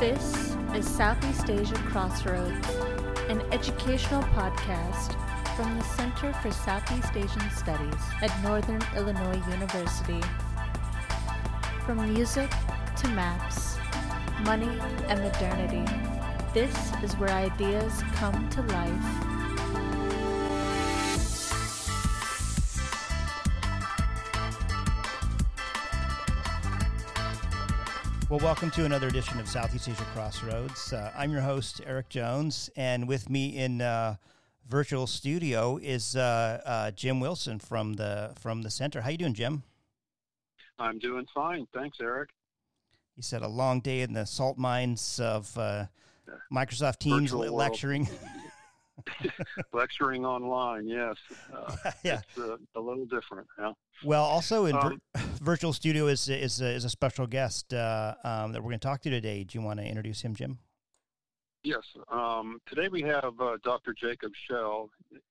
This is Southeast Asia Crossroads, an educational podcast from the Center for Southeast Asian Studies at Northern Illinois University. From music to maps, money and modernity, this is where ideas come to life. Well, welcome to another edition of Southeast Asia Crossroads. Uh, I'm your host, Eric Jones, and with me in uh, virtual studio is uh, uh Jim Wilson from the from the center. How you doing, Jim? I'm doing fine, thanks, Eric. You said a long day in the salt mines of uh, Microsoft Teams Virtual lecturing. lecturing online, yes. Uh, yeah, it's uh, a little different. Yeah. Well, also in Um, vir- virtual studio is is a, is a special guest uh, um, that we're going to talk to today. Do you want to introduce him, Jim? Yes. Um, today we have uh, Dr. Jacob Shell,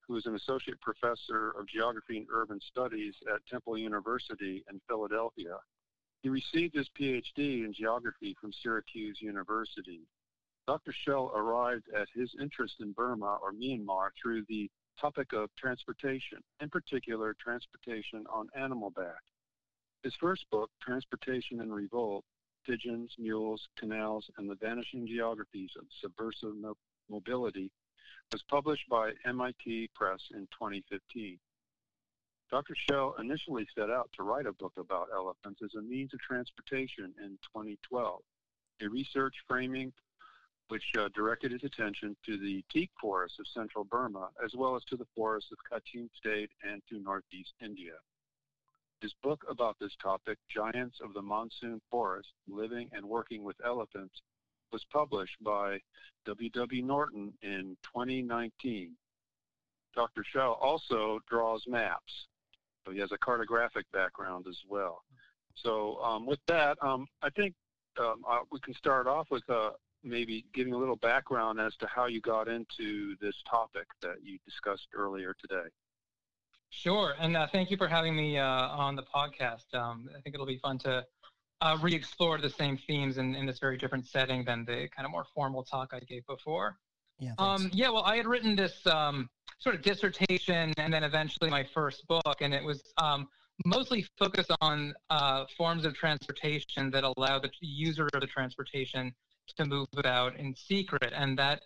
who is an associate professor of geography and urban studies at Temple University in Philadelphia. He received his PhD in geography from Syracuse University. Dr. Shell arrived at his interest in Burma or Myanmar through the topic of transportation, in particular, transportation on animal back. His first book, Transportation and Revolt, Pigeons, Mules, Canals, and the Vanishing Geographies of Subversive Mo- Mobility, was published by MIT Press in 2015. Dr. Shell initially set out to write a book about elephants as a means of transportation in 2012, a research framing which uh, directed his attention to the teak forests of central Burma, as well as to the forests of Kachin State and to northeast India. His book about this topic, Giants of the Monsoon Forest Living and Working with Elephants, was published by W.W. Norton in 2019. Dr. Shell also draws maps, so he has a cartographic background as well. So, um, with that, um, I think um, uh, we can start off with uh, maybe giving a little background as to how you got into this topic that you discussed earlier today. Sure, and uh, thank you for having me uh, on the podcast. Um, I think it'll be fun to uh, re-explore the same themes in, in this very different setting than the kind of more formal talk I gave before. Yeah. Um, yeah, well, I had written this um, sort of dissertation and then eventually my first book, and it was um, mostly focused on uh, forms of transportation that allow the user of the transportation to move about in secret, and that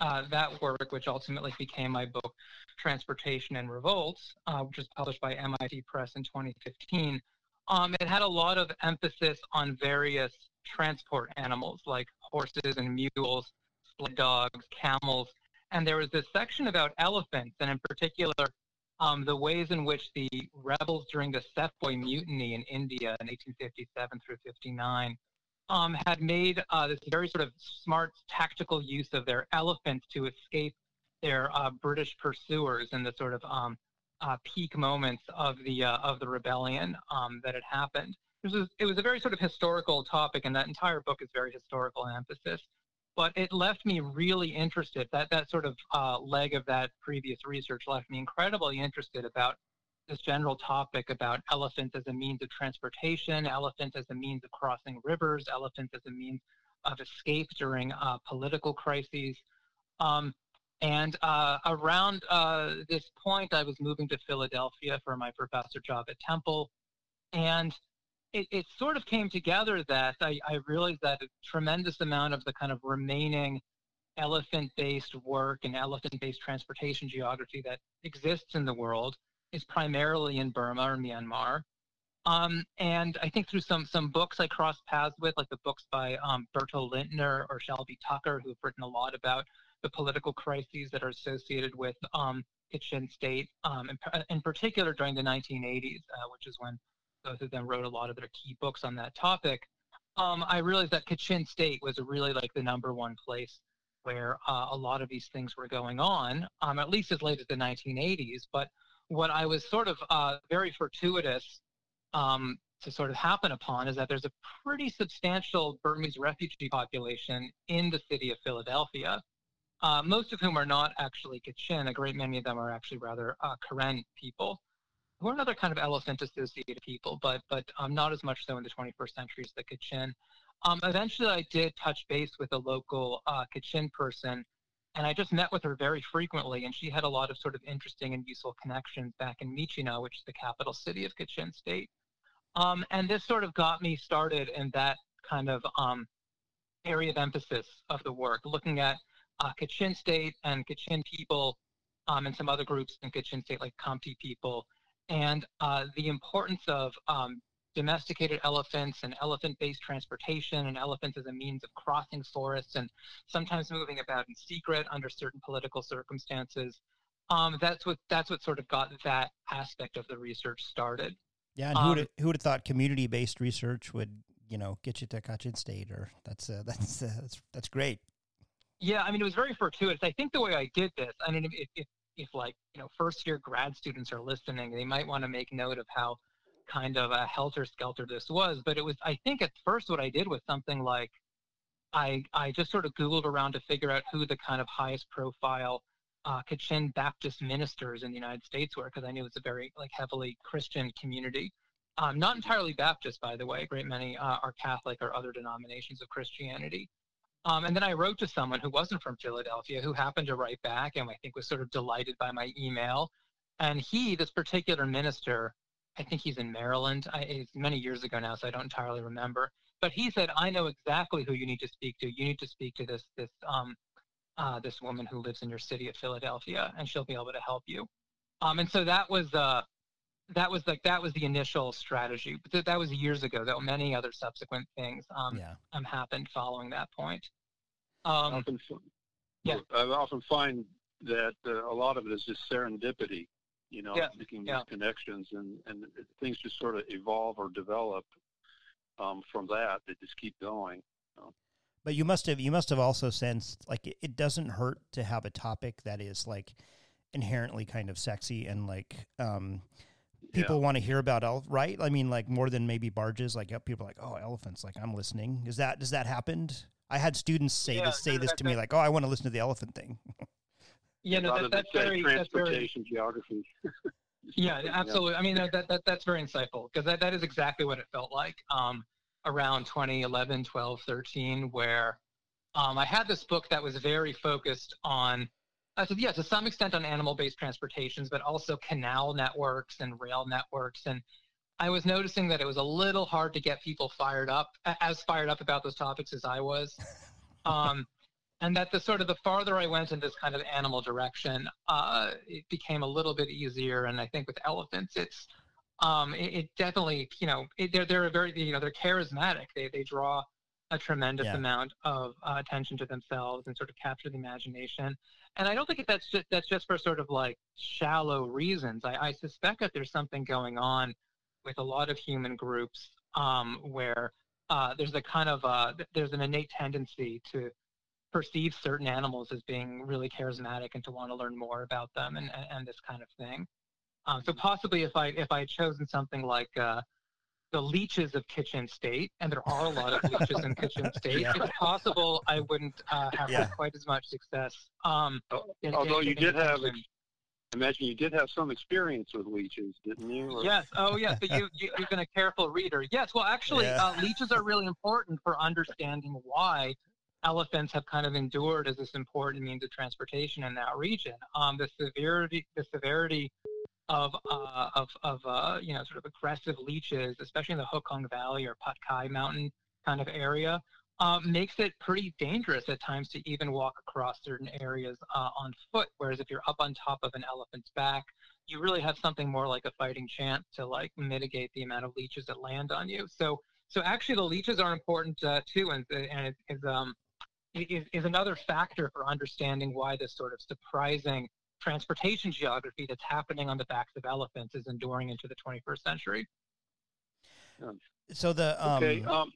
uh, that work, which ultimately became my book, Transportation and Revolts, uh, which was published by MIT Press in 2015. Um, it had a lot of emphasis on various transport animals like horses and mules, sled dogs, camels, and there was this section about elephants, and in particular, um, the ways in which the rebels during the Sepoy Mutiny in India in 1857 through 59 um, had made uh, this very sort of smart tactical use of their elephants to escape their uh, British pursuers in the sort of um, uh, peak moments of the uh, of the rebellion um, that had happened. This was, it was a very sort of historical topic, and that entire book is very historical emphasis. But it left me really interested. That that sort of uh, leg of that previous research left me incredibly interested about this general topic about elephants as a means of transportation, elephants as a means of crossing rivers, elephants as a means of escape during uh, political crises. Um, and uh, around uh, this point, I was moving to Philadelphia for my professor job at Temple. And it, it sort of came together that I, I realized that a tremendous amount of the kind of remaining elephant based work and elephant based transportation geography that exists in the world is primarily in Burma or Myanmar. Um, and I think through some some books I crossed paths with, like the books by um, Bertil Lintner or Shelby Tucker, who have written a lot about the political crises that are associated with um, Kachin State, um, in, in, particular during the 1980s, uh, which is when both of them wrote a lot of their key books on that topic. Um, I realized that Kachin State was really like the number one place where uh, a lot of these things were going on, um, at least as late as the 1980s. But what I was sort of uh, very fortuitous um, to sort of happen upon is that there's a pretty substantial Burmese refugee population in the city of Philadelphia, uh, most of whom are not actually Kachin. A great many of them are actually rather uh, Karen people, who are another kind of elephant associated people, but but um, not as much so in the 21st century as the Kachin. Um, eventually, I did touch base with a local uh, Kachin person, and I just met with her very frequently, and she had a lot of sort of interesting and useful connections back in Myitkyina, which is the capital city of Kachin State. Um, and this sort of got me started in that kind of um, area of emphasis of the work, looking at uh, Kachin State and Kachin people um, and some other groups in Kachin State, like Khamti people, and uh, the importance of um, domesticated elephants and elephant-based transportation and elephants as a means of crossing forests and sometimes moving about in secret under certain political circumstances. Um, that's what that's what sort of got that aspect of the research started. Yeah, and who would um, who would have thought community-based research would you know get you to Kachin State? Or that's uh, that's uh, that's that's great. Yeah, I mean it was very fortuitous. I think the way I did this, I mean if if, if like you know first year grad students are listening, they might want to make note of how kind of a helter skelter this was. But it was I think at first what I did was something like I I just sort of googled around to figure out who the kind of highest profile uh, Kachin Baptist ministers in the United States were because I knew it's a very like heavily Christian community. Um, not entirely Baptist, by the way. A great many uh, are Catholic or other denominations of Christianity. Um, and then I wrote to someone who wasn't from Philadelphia who happened to write back and I think was sort of delighted by my email. And he, this particular minister, I think he's in Maryland. I, it's many years ago now, so I don't entirely remember. But he said, "I know exactly who you need to speak to. You need to speak to this this um, uh, this woman who lives in your city of Philadelphia, and she'll be able to help you. Um, and so that was uh, that was like that was the initial strategy. But th- that was years ago. Though many other subsequent things um, yeah. um happened following that point. Um, often, yeah, I often find that uh, a lot of it is just serendipity. You know, yeah. making yeah. these connections, and and things just sort of evolve or develop um, from that. They just keep going. But you must have you must have also sensed like it, it doesn't hurt to have a topic that is like inherently kind of sexy and like um people yeah. want to hear about elf right i mean like more than maybe barges like people are like oh elephants like i'm listening is that does that happen i had students say yeah, this say no, this to me like oh i want to listen to the elephant thing yeah no that, that's very transportation that's very, geography yeah absolutely i mean that, that, that that's very insightful because that, that is exactly what it felt like um around 2011, 12, 13, where um, I had this book that was very focused on, uh, so yeah, to some extent on animal-based transportations, but also canal networks and rail networks. And I was noticing that it was a little hard to get people fired up, as fired up about those topics as I was. Um, and that the sort of the farther I went in this kind of animal direction, uh, it became a little bit easier. And I think with elephants, it's um, it, it, definitely, you know, it, they're they're very, you know, they're charismatic. They they draw a tremendous yeah. amount of uh, attention to themselves and sort of capture the imagination. And I don't think that's just that's just for sort of like shallow reasons. I, I suspect that there's something going on with a lot of human groups um, where uh, there's a kind of uh, there's an innate tendency to perceive certain animals as being really charismatic and to want to learn more about them and, and, and this kind of thing. Um, so possibly if I if I had chosen something like uh, the leeches of Kachin State, and there are a lot of leeches in Kachin State, yeah. it's possible I wouldn't uh, have yeah. quite as much success. Um, in, Although in, you did have, imagine you did have some experience with leeches, didn't you? Or? Yes. Oh, yes. But you, you have been a careful reader. Yes. Well, actually, yeah. uh, leeches are really important for understanding why elephants have kind of endured as this important means of transportation in that region. Um, the severity, the severity of uh, of of uh, you know sort of aggressive leeches, especially in the Hukawng Valley or Patkai Mountain kind of area, um, makes it pretty dangerous at times to even walk across certain areas uh, on foot. Whereas if you're up on top of an elephant's back, you really have something more like a fighting chance to like mitigate the amount of leeches that land on you. So so actually the leeches are important uh, too, and and it is um is, is another factor for understanding why this sort of surprising transportation geography that's happening on the backs of elephants is enduring into the 21st century. So the um, okay, um,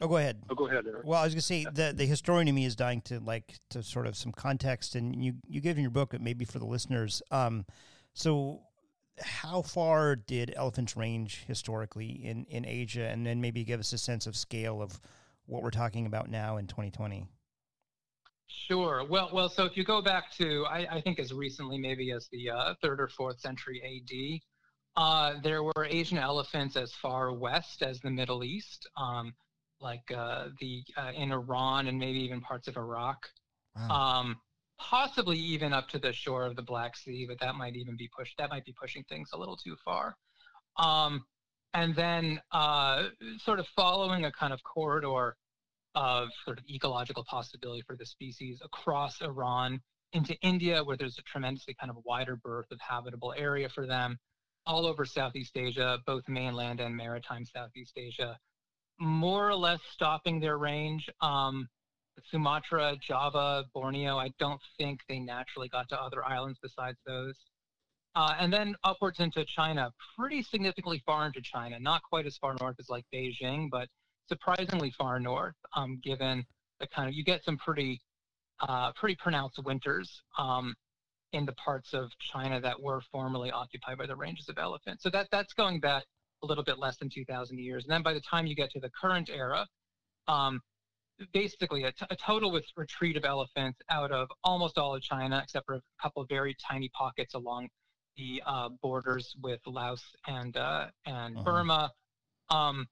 oh, go ahead. Oh, go ahead, Eric. Well, I was going to say the the historian in me is dying to like to sort of some context, and you you give in your book, maybe for the listeners. Um, so how far did elephants range historically in in Asia, and then maybe give us a sense of scale of what we're talking about now in 2020. Sure. Well, well. So if you go back to, I, I think as recently maybe as the uh, third or fourth century A.D., uh, there were Asian elephants as far west as the Middle East, um, like uh, the uh, in Iran and maybe even parts of Iraq. Wow. Um, possibly even up to the shore of the Black Sea, but that might even be pushed. That might be pushing things a little too far. Um, and then uh, sort of following a kind of corridor of sort of ecological possibility for the species across Iran into India, where there's a tremendously kind of wider berth of habitable area for them, all over Southeast Asia, both mainland and maritime Southeast Asia, more or less stopping their range. Um, Sumatra, Java, Borneo, I don't think they naturally got to other islands besides those. Uh, and then upwards into China, pretty significantly far into China, not quite as far north as like Beijing, but surprisingly far north, um, given the kind of, you get some pretty, uh, pretty pronounced winters um, in the parts of China that were formerly occupied by the ranges of elephants. So that, that's going back a little bit less than 2,000 years. And then by the time you get to the current era, um, basically a, t- a total with retreat of elephants out of almost all of China, except for a couple of very tiny pockets along the uh, borders with Laos and uh, and uh-huh. Burma. Um,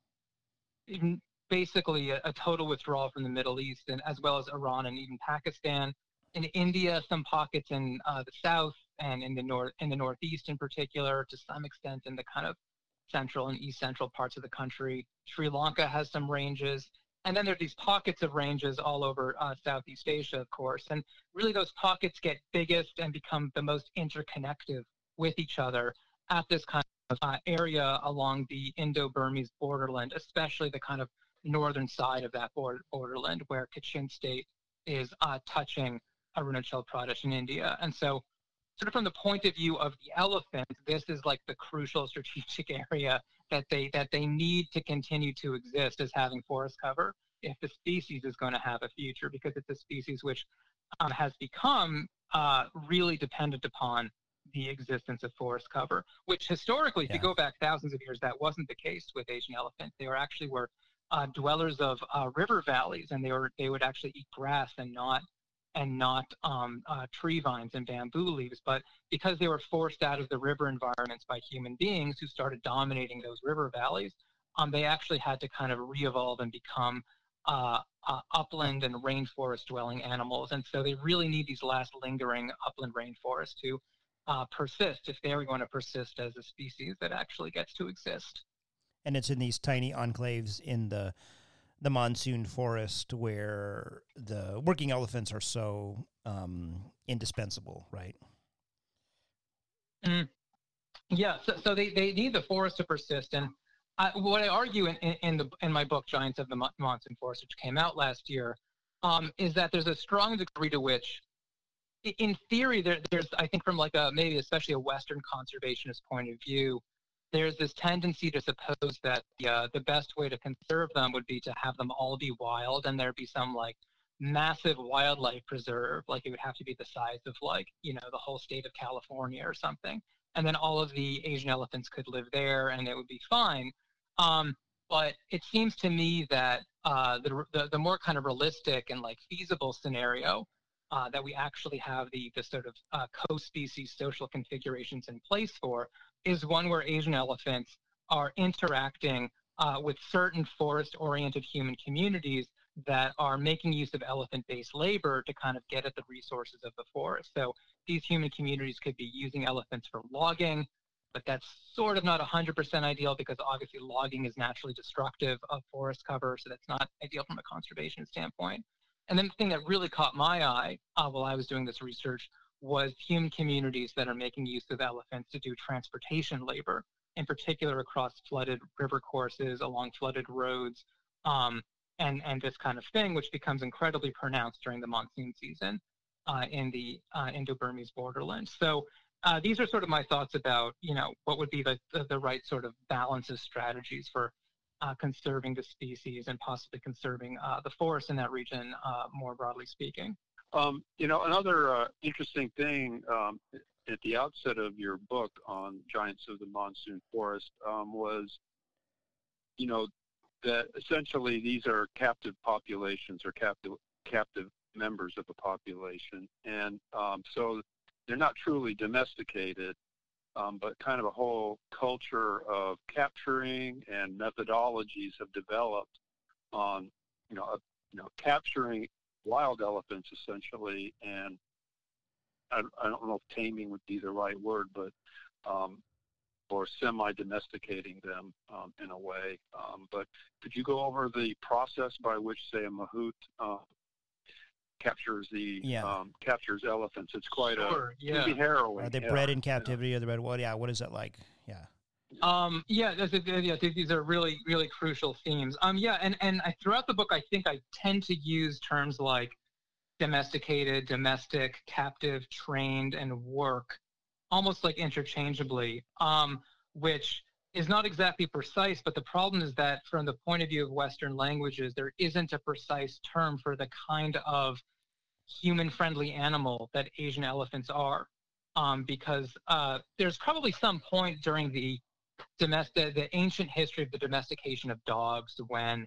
basically, a, a, total withdrawal from the Middle East, and as well as Iran and even Pakistan. In India, some pockets in uh, the south and in the north, in the northeast in particular, to some extent in the kind of central and east central parts of the country. Sri Lanka has some ranges. And then there are these pockets of ranges all over uh, Southeast Asia, of course. And really, those pockets get biggest and become the most interconnected with each other at this kind of uh, area along the Indo-Burmese borderland, especially the kind of northern side of that border, borderland where Kachin state is uh, touching Arunachal Pradesh in India. And so sort of from the point of view of the elephant, this is like the crucial strategic area that they that they need to continue to exist as having forest cover if the species is going to have a future, because it's a species which um, has become uh, really dependent upon the existence of forest cover, which historically, yeah. if you go back thousands of years, that wasn't the case with Asian elephants. They were actually were uh, dwellers of uh, river valleys, and they were they would actually eat grass and not and not um, uh, tree vines and bamboo leaves. But because they were forced out of the river environments by human beings who started dominating those river valleys, um, they actually had to kind of re-evolve and become uh, uh, upland and rainforest dwelling animals. And so they really need these last lingering upland rainforests to uh, persist if they are going to persist as a species that actually gets to exist. And it's in these tiny enclaves in the the monsoon forest where the working elephants are so um, indispensable, right? Mm. Yeah, so, so they, they need the forest to persist. And I, what I argue in, in, in, the, in my book, Giants of the Monsoon Forest, which came out last year, um, is that there's a strong degree to which, in theory, there, there's, I think, from like a maybe especially a Western conservationist point of view, there's this tendency to suppose that the, uh, the best way to conserve them would be to have them all be wild and there'd be some like massive wildlife preserve. Like it would have to be the size of like you know the whole state of california or something. And then all of the asian elephants could live there and it would be fine. Um, but it seems to me that uh, the, the, the more kind of realistic and like feasible scenario uh, that we actually have the, the sort of uh, co-species social configurations in place for is one where Asian elephants are interacting uh, with certain forest-oriented human communities that are making use of elephant-based labor to kind of get at the resources of the forest. So these human communities could be using elephants for logging, but that's sort of not 100% ideal because obviously logging is naturally destructive of forest cover, so that's not ideal from a conservation standpoint. And then the thing that really caught my eye uh, while I was doing this research was human communities that are making use of elephants to do transportation labor, in particular across flooded river courses, along flooded roads, um, and, and this kind of thing, which becomes incredibly pronounced during the monsoon season uh, in the uh, Indo-Burmese borderland. So uh, these are sort of my thoughts about, you know, what would be the, the, the right sort of balance of strategies for uh, conserving the species and possibly conserving uh, the forest in that region, uh, more broadly speaking. Um, you know, another uh, interesting thing um, at the outset of your book on giants of the monsoon forest um, was, you know, that essentially these are captive populations or captive captive members of a population, and um, so they're not truly domesticated, um, but kind of a whole culture of capturing and methodologies have developed on, you know, you know, capturing wild elephants essentially, and I, I don't know if taming would be the right word, but um, or semi-domesticating them um, in a way. Um, but could you go over the process by which, say, a mahout uh, captures the yeah. um, captures elephants? It's quite sure, a yeah. harrowing. Are they bred in captivity? Yeah. Are they bred? Well, yeah. What is that like? Yeah. Um, yeah, that's a, yeah, these are really, really crucial themes. Um, yeah, and and I, throughout the book, I think I tend to use terms like domesticated, domestic, captive, trained, and work almost like interchangeably, um, which is not exactly precise, but the problem is that from the point of view of Western languages, there isn't a precise term for the kind of human friendly animal that Asian elephants are. Um, because uh, there's probably some point during the domestic, the ancient history of the domestication of dogs when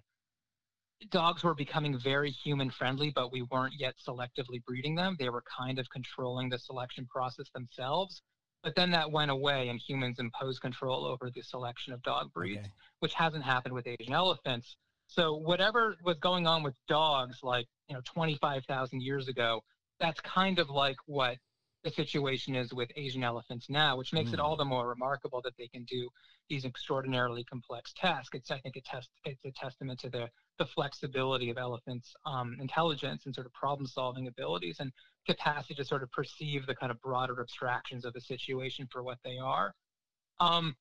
dogs were becoming very human friendly, but we weren't yet selectively breeding them. They were kind of controlling the selection process themselves. But then that went away, and humans imposed control over the selection of dog breeds, okay. which hasn't happened with Asian elephants. So whatever was going on with dogs, like you know, 25,000 years ago, that's kind of like what the situation is with Asian elephants now, which makes mm. it all the more remarkable that they can do these extraordinarily complex tasks. It's I think a test it's a testament to the the flexibility of elephants' um, intelligence and sort of problem solving abilities and capacity to sort of perceive the kind of broader abstractions of the situation for what they are. Um,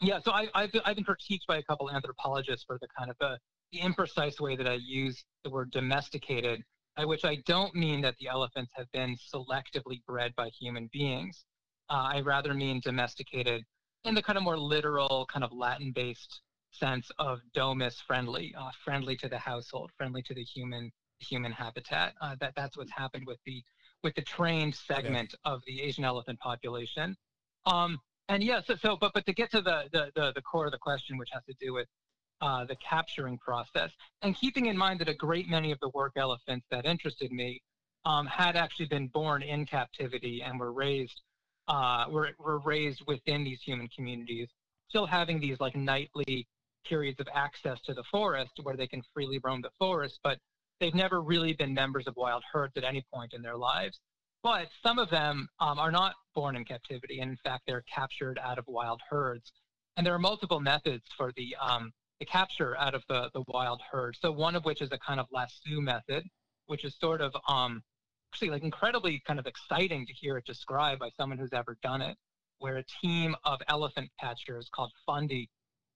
yeah, so I, have I've been critiqued by a couple anthropologists for the kind of the, the imprecise way that I use the word domesticated, by which I don't mean that the elephants have been selectively bred by human beings. Uh, I rather mean domesticated in the kind of more literal, kind of Latin based sense of domus friendly, uh, friendly to the household, friendly to the human human habitat. Uh, that that's what's happened with the with the trained segment of the Asian elephant population. Um, and yeah, so, so but but to get to the, the, the the core of the question, which has to do with uh, the capturing process, and keeping in mind that a great many of the work elephants that interested me um, had actually been born in captivity and were raised uh, were were raised within these human communities, still having these like nightly periods of access to the forest where they can freely roam the forest, but they've never really been members of wild herds at any point in their lives. But some of them um, are not born in captivity, and in fact, they're captured out of wild herds. And there are multiple methods for the um, the capture out of the, the wild herd. So one of which is a kind of lasso method, which is sort of um, actually like incredibly kind of exciting to hear it described by someone who's ever done it, where a team of elephant catchers called fundi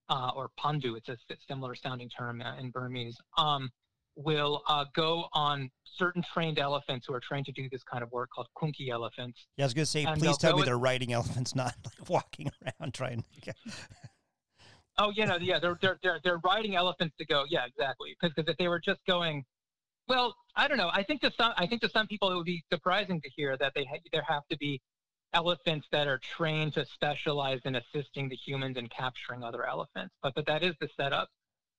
uh, or pandu, it's a similar sounding term uh, in Burmese, um, will uh, go on certain trained elephants who are trained to do this kind of work called kunki elephants. Yeah, I was going to say, please tell me they're riding elephants, not like walking around trying to. oh, yeah, no, yeah, they're, they're, they're, they're riding elephants to go. Yeah, exactly. Because if they were just going, well, I don't know. I think to some, I think to some people it would be surprising to hear that they ha- there have to be elephants that are trained to specialize in assisting the humans in capturing other elephants. But but that is the setup.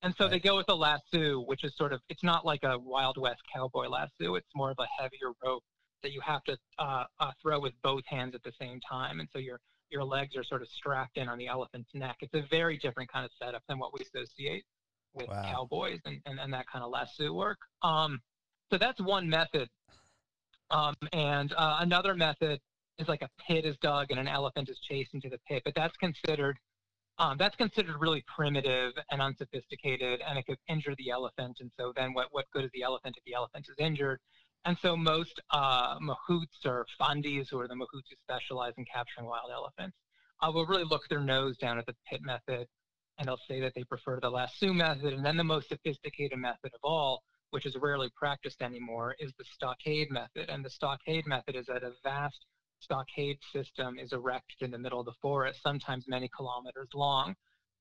And so right. they go with a lasso, which is sort of it's not like a Wild West cowboy lasso. It's more of a heavier rope that you have to uh, uh, throw with both hands at the same time. And so your your legs are sort of strapped in on the elephant's neck. It's a very different kind of setup than what we associate with wow. cowboys and, and, and that kind of lasso work. Um, so that's one method. Um, and uh, another method is like a pit is dug and an elephant is chased into the pit, but that's considered um, that's considered really primitive and unsophisticated, and it could injure the elephant. And so then, what what good is the elephant if the elephant is injured? And so most uh, mahouts or fundis, who are the mahouts who specialize in capturing wild elephants, uh, will really look their nose down at the pit method, and they'll say that they prefer the lasso method. And then the most sophisticated method of all, which is rarely practiced anymore, is the stockade method. And the stockade method is at a vast stockade system is erected in the middle of the forest, sometimes many kilometers long.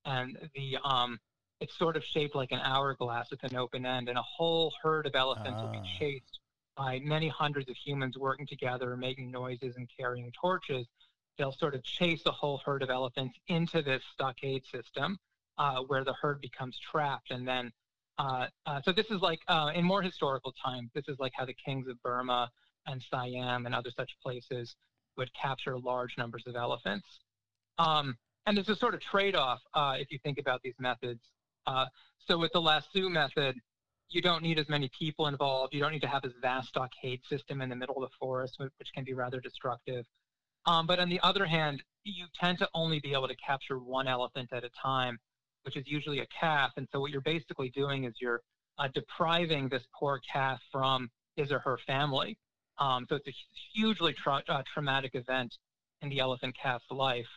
And the um, it's sort of shaped like an hourglass with an open end, and a whole herd of elephants ah. will be ah. chased by many hundreds of humans working together, making noises and carrying torches. They'll sort of chase a whole herd of elephants into this stockade system, uh, where the herd becomes trapped, and then. Uh, uh, so this is like uh, in more historical times. This is like how the kings of Burma and Siam and other such places would capture large numbers of elephants. Um, and there's a sort of trade-off uh, if you think about these methods. Uh, so with the lasso method, you don't need as many people involved. You don't need to have this vast stockade system in the middle of the forest, which can be rather destructive. Um, but on the other hand, you tend to only be able to capture one elephant at a time, which is usually a calf. And so what you're basically doing is you're uh, depriving this poor calf from his or her family. Um, so it's a hugely tra- uh, traumatic event in the elephant calf's life.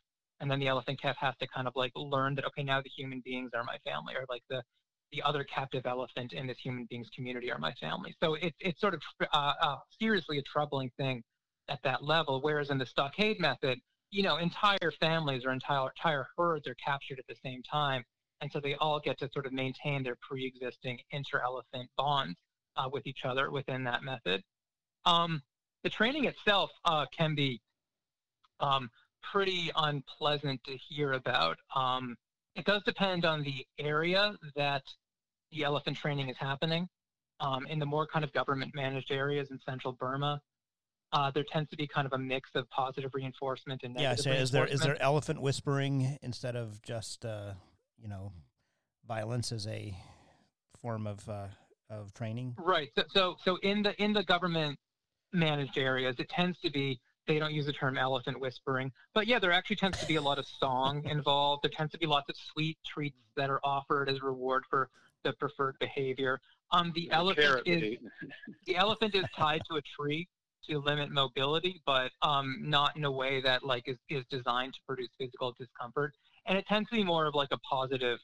And then the elephant calf has to kind of like learn that, okay, now the human beings are my family, or like the, the other captive elephant in this human beings community are my family. So it's, it's sort of uh, uh, seriously a troubling thing at that level. Whereas in the stockade method, you know, entire families or entire, entire herds are captured at the same time. And so they all get to sort of maintain their pre existing inter elephant bonds uh, with each other within that method. Um, the training itself uh, can be um, pretty unpleasant to hear about. Um, it does depend on the area that the elephant training is happening. Um, in the more kind of government managed areas in central Burma, uh, there tends to be kind of a mix of positive reinforcement and negative. Yeah, so is there is there elephant whispering instead of just uh, you know violence as a form of uh, of training? Right. So, so so in the in the government managed areas, it tends to be they don't use the term elephant whispering, but yeah, there actually tends to be a lot of song involved. There tends to be lots of sweet treats that are offered as reward for the preferred behavior. Um, the elephant is the elephant is tied to a tree to limit mobility, but um, not in a way that like is, is designed to produce physical discomfort. And it tends to be more of like a positive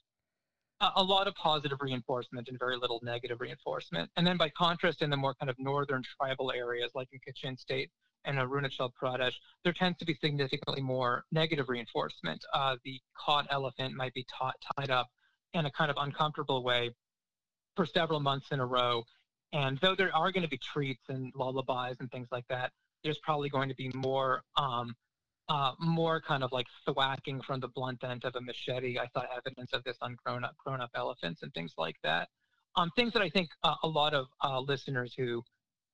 a lot of positive reinforcement and very little negative reinforcement. And then by contrast, in the more kind of northern tribal areas like in Kachin State and Arunachal Pradesh, there tends to be significantly more negative reinforcement. Uh, the caught elephant might be taught, tied up in a kind of uncomfortable way for several months in a row. And though there are going to be treats and lullabies and things like that, there's probably going to be more um, uh, more kind of like thwacking from the blunt end of a machete. I saw evidence of this on grown up grown up elephants and things like that. Um, things that I think uh, a lot of uh, listeners who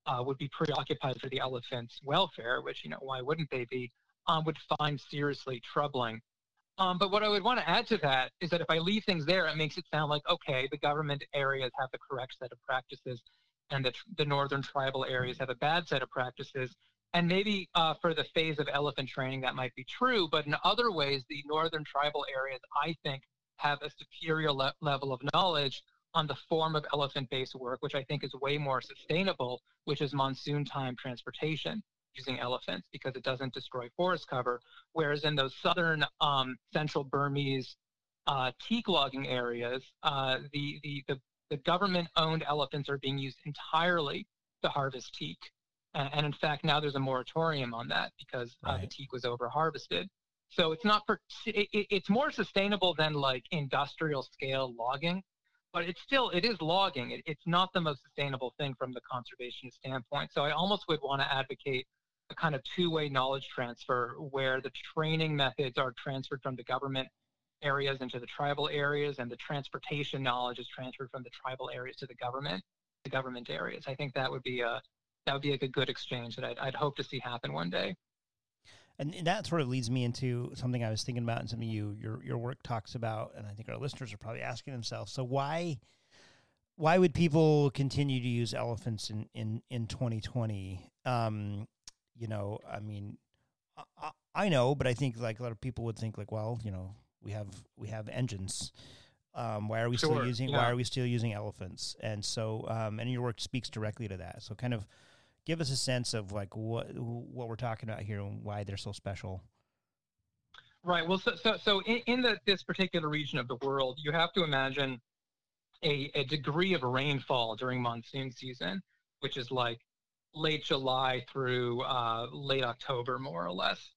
uh, would be preoccupied for the elephant's welfare, which you know why wouldn't they be, um, would find seriously troubling. Um, but what I would want to add to that is that if I leave things there, it makes it sound like okay, the government areas have the correct set of practices, and the, the northern tribal areas have a bad set of practices and maybe uh, for the phase of elephant training, that might be true. But in other ways, the northern tribal areas, I think, have a superior le- level of knowledge on the form of elephant based work, which I think is way more sustainable, which is monsoon time transportation using elephants because it doesn't destroy forest cover. Whereas in those southern um, central Burmese uh, teak logging areas, uh, the, the, the, the government owned elephants are being used entirely to harvest teak. And in fact, now there's a moratorium on that because uh, the teak was over harvested. So it's not for it, it's more sustainable than like industrial scale logging, but it's still it is logging. It, it's not the most sustainable thing from the conservation standpoint. So I almost would want to advocate a kind of two-way knowledge transfer where the training methods are transferred from the government areas into the tribal areas and the transportation knowledge is transferred from the tribal areas to the government the government areas. I think that would be a that would be like a good exchange that I'd, I'd hope to see happen one day. And that sort of leads me into something I was thinking about and something you your your work talks about, and I think our listeners are probably asking themselves. So why why would people continue to use elephants in in in 2020? Um, you know, I mean, I, I know, but I think like a lot of people would think like, well, you know, we have we have engines. Um, why are we sure, still using yeah. Why are we still using elephants? And so, um, and your work speaks directly to that. So, kind of give us a sense of like what what we're talking about here and why they're so special. Right. Well, so so, so in, in the, this particular region of the world, you have to imagine a, a degree of rainfall during monsoon season, which is like late July through uh, late October, more or less.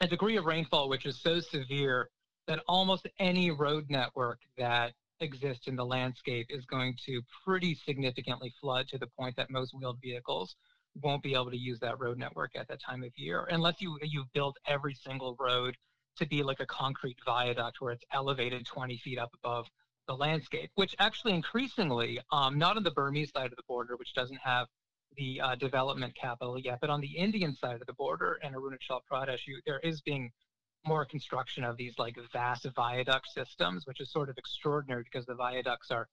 A degree of rainfall which is so severe that almost any road network that exist in the landscape is going to pretty significantly flood to the point that most wheeled vehicles won't be able to use that road network at that time of year unless you you build every single road to be like a concrete viaduct where it's elevated 20 feet up above the landscape which actually increasingly um, not on the burmese side of the border which doesn't have the uh, development capital yet but on the indian side of the border in arunachal pradesh you, there is being more construction of these like vast viaduct systems, which is sort of extraordinary because the viaducts are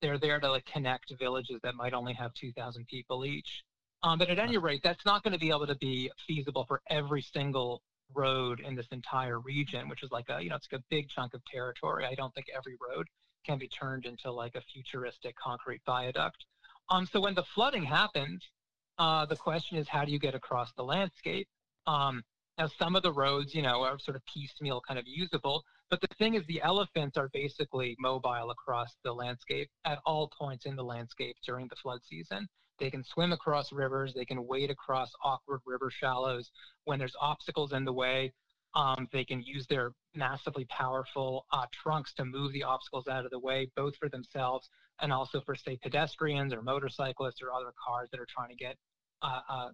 they're there to like connect villages that might only have 2,000 people each. Um, but at any rate, that's not going to be able to be feasible for every single road in this entire region, which is like a you know it's like a big chunk of territory. I don't think every road can be turned into like a futuristic concrete viaduct. Um, so when the flooding happened, uh, the question is how do you get across the landscape? Um, now some of the roads, you know, are sort of piecemeal, kind of usable, but the thing is, the elephants are basically mobile across the landscape at all points in the landscape during the flood season. They can swim across rivers. They can wade across awkward river shallows when there's obstacles in the way. Um, they can use their massively powerful uh, trunks to move the obstacles out of the way, both for themselves and also for, say, pedestrians or motorcyclists or other cars that are trying to get,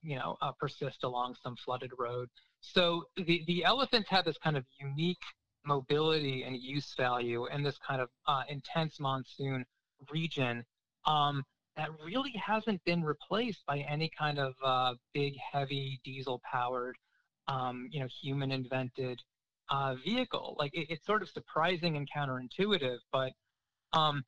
you know, uh, persist along some flooded road. So the, the elephants have this kind of unique mobility and use value in this kind of uh, intense monsoon region um, that really hasn't been replaced by any kind of uh, big, heavy diesel-powered um, you know, human invented uh, vehicle. Like it, it's sort of surprising and counterintuitive, but um,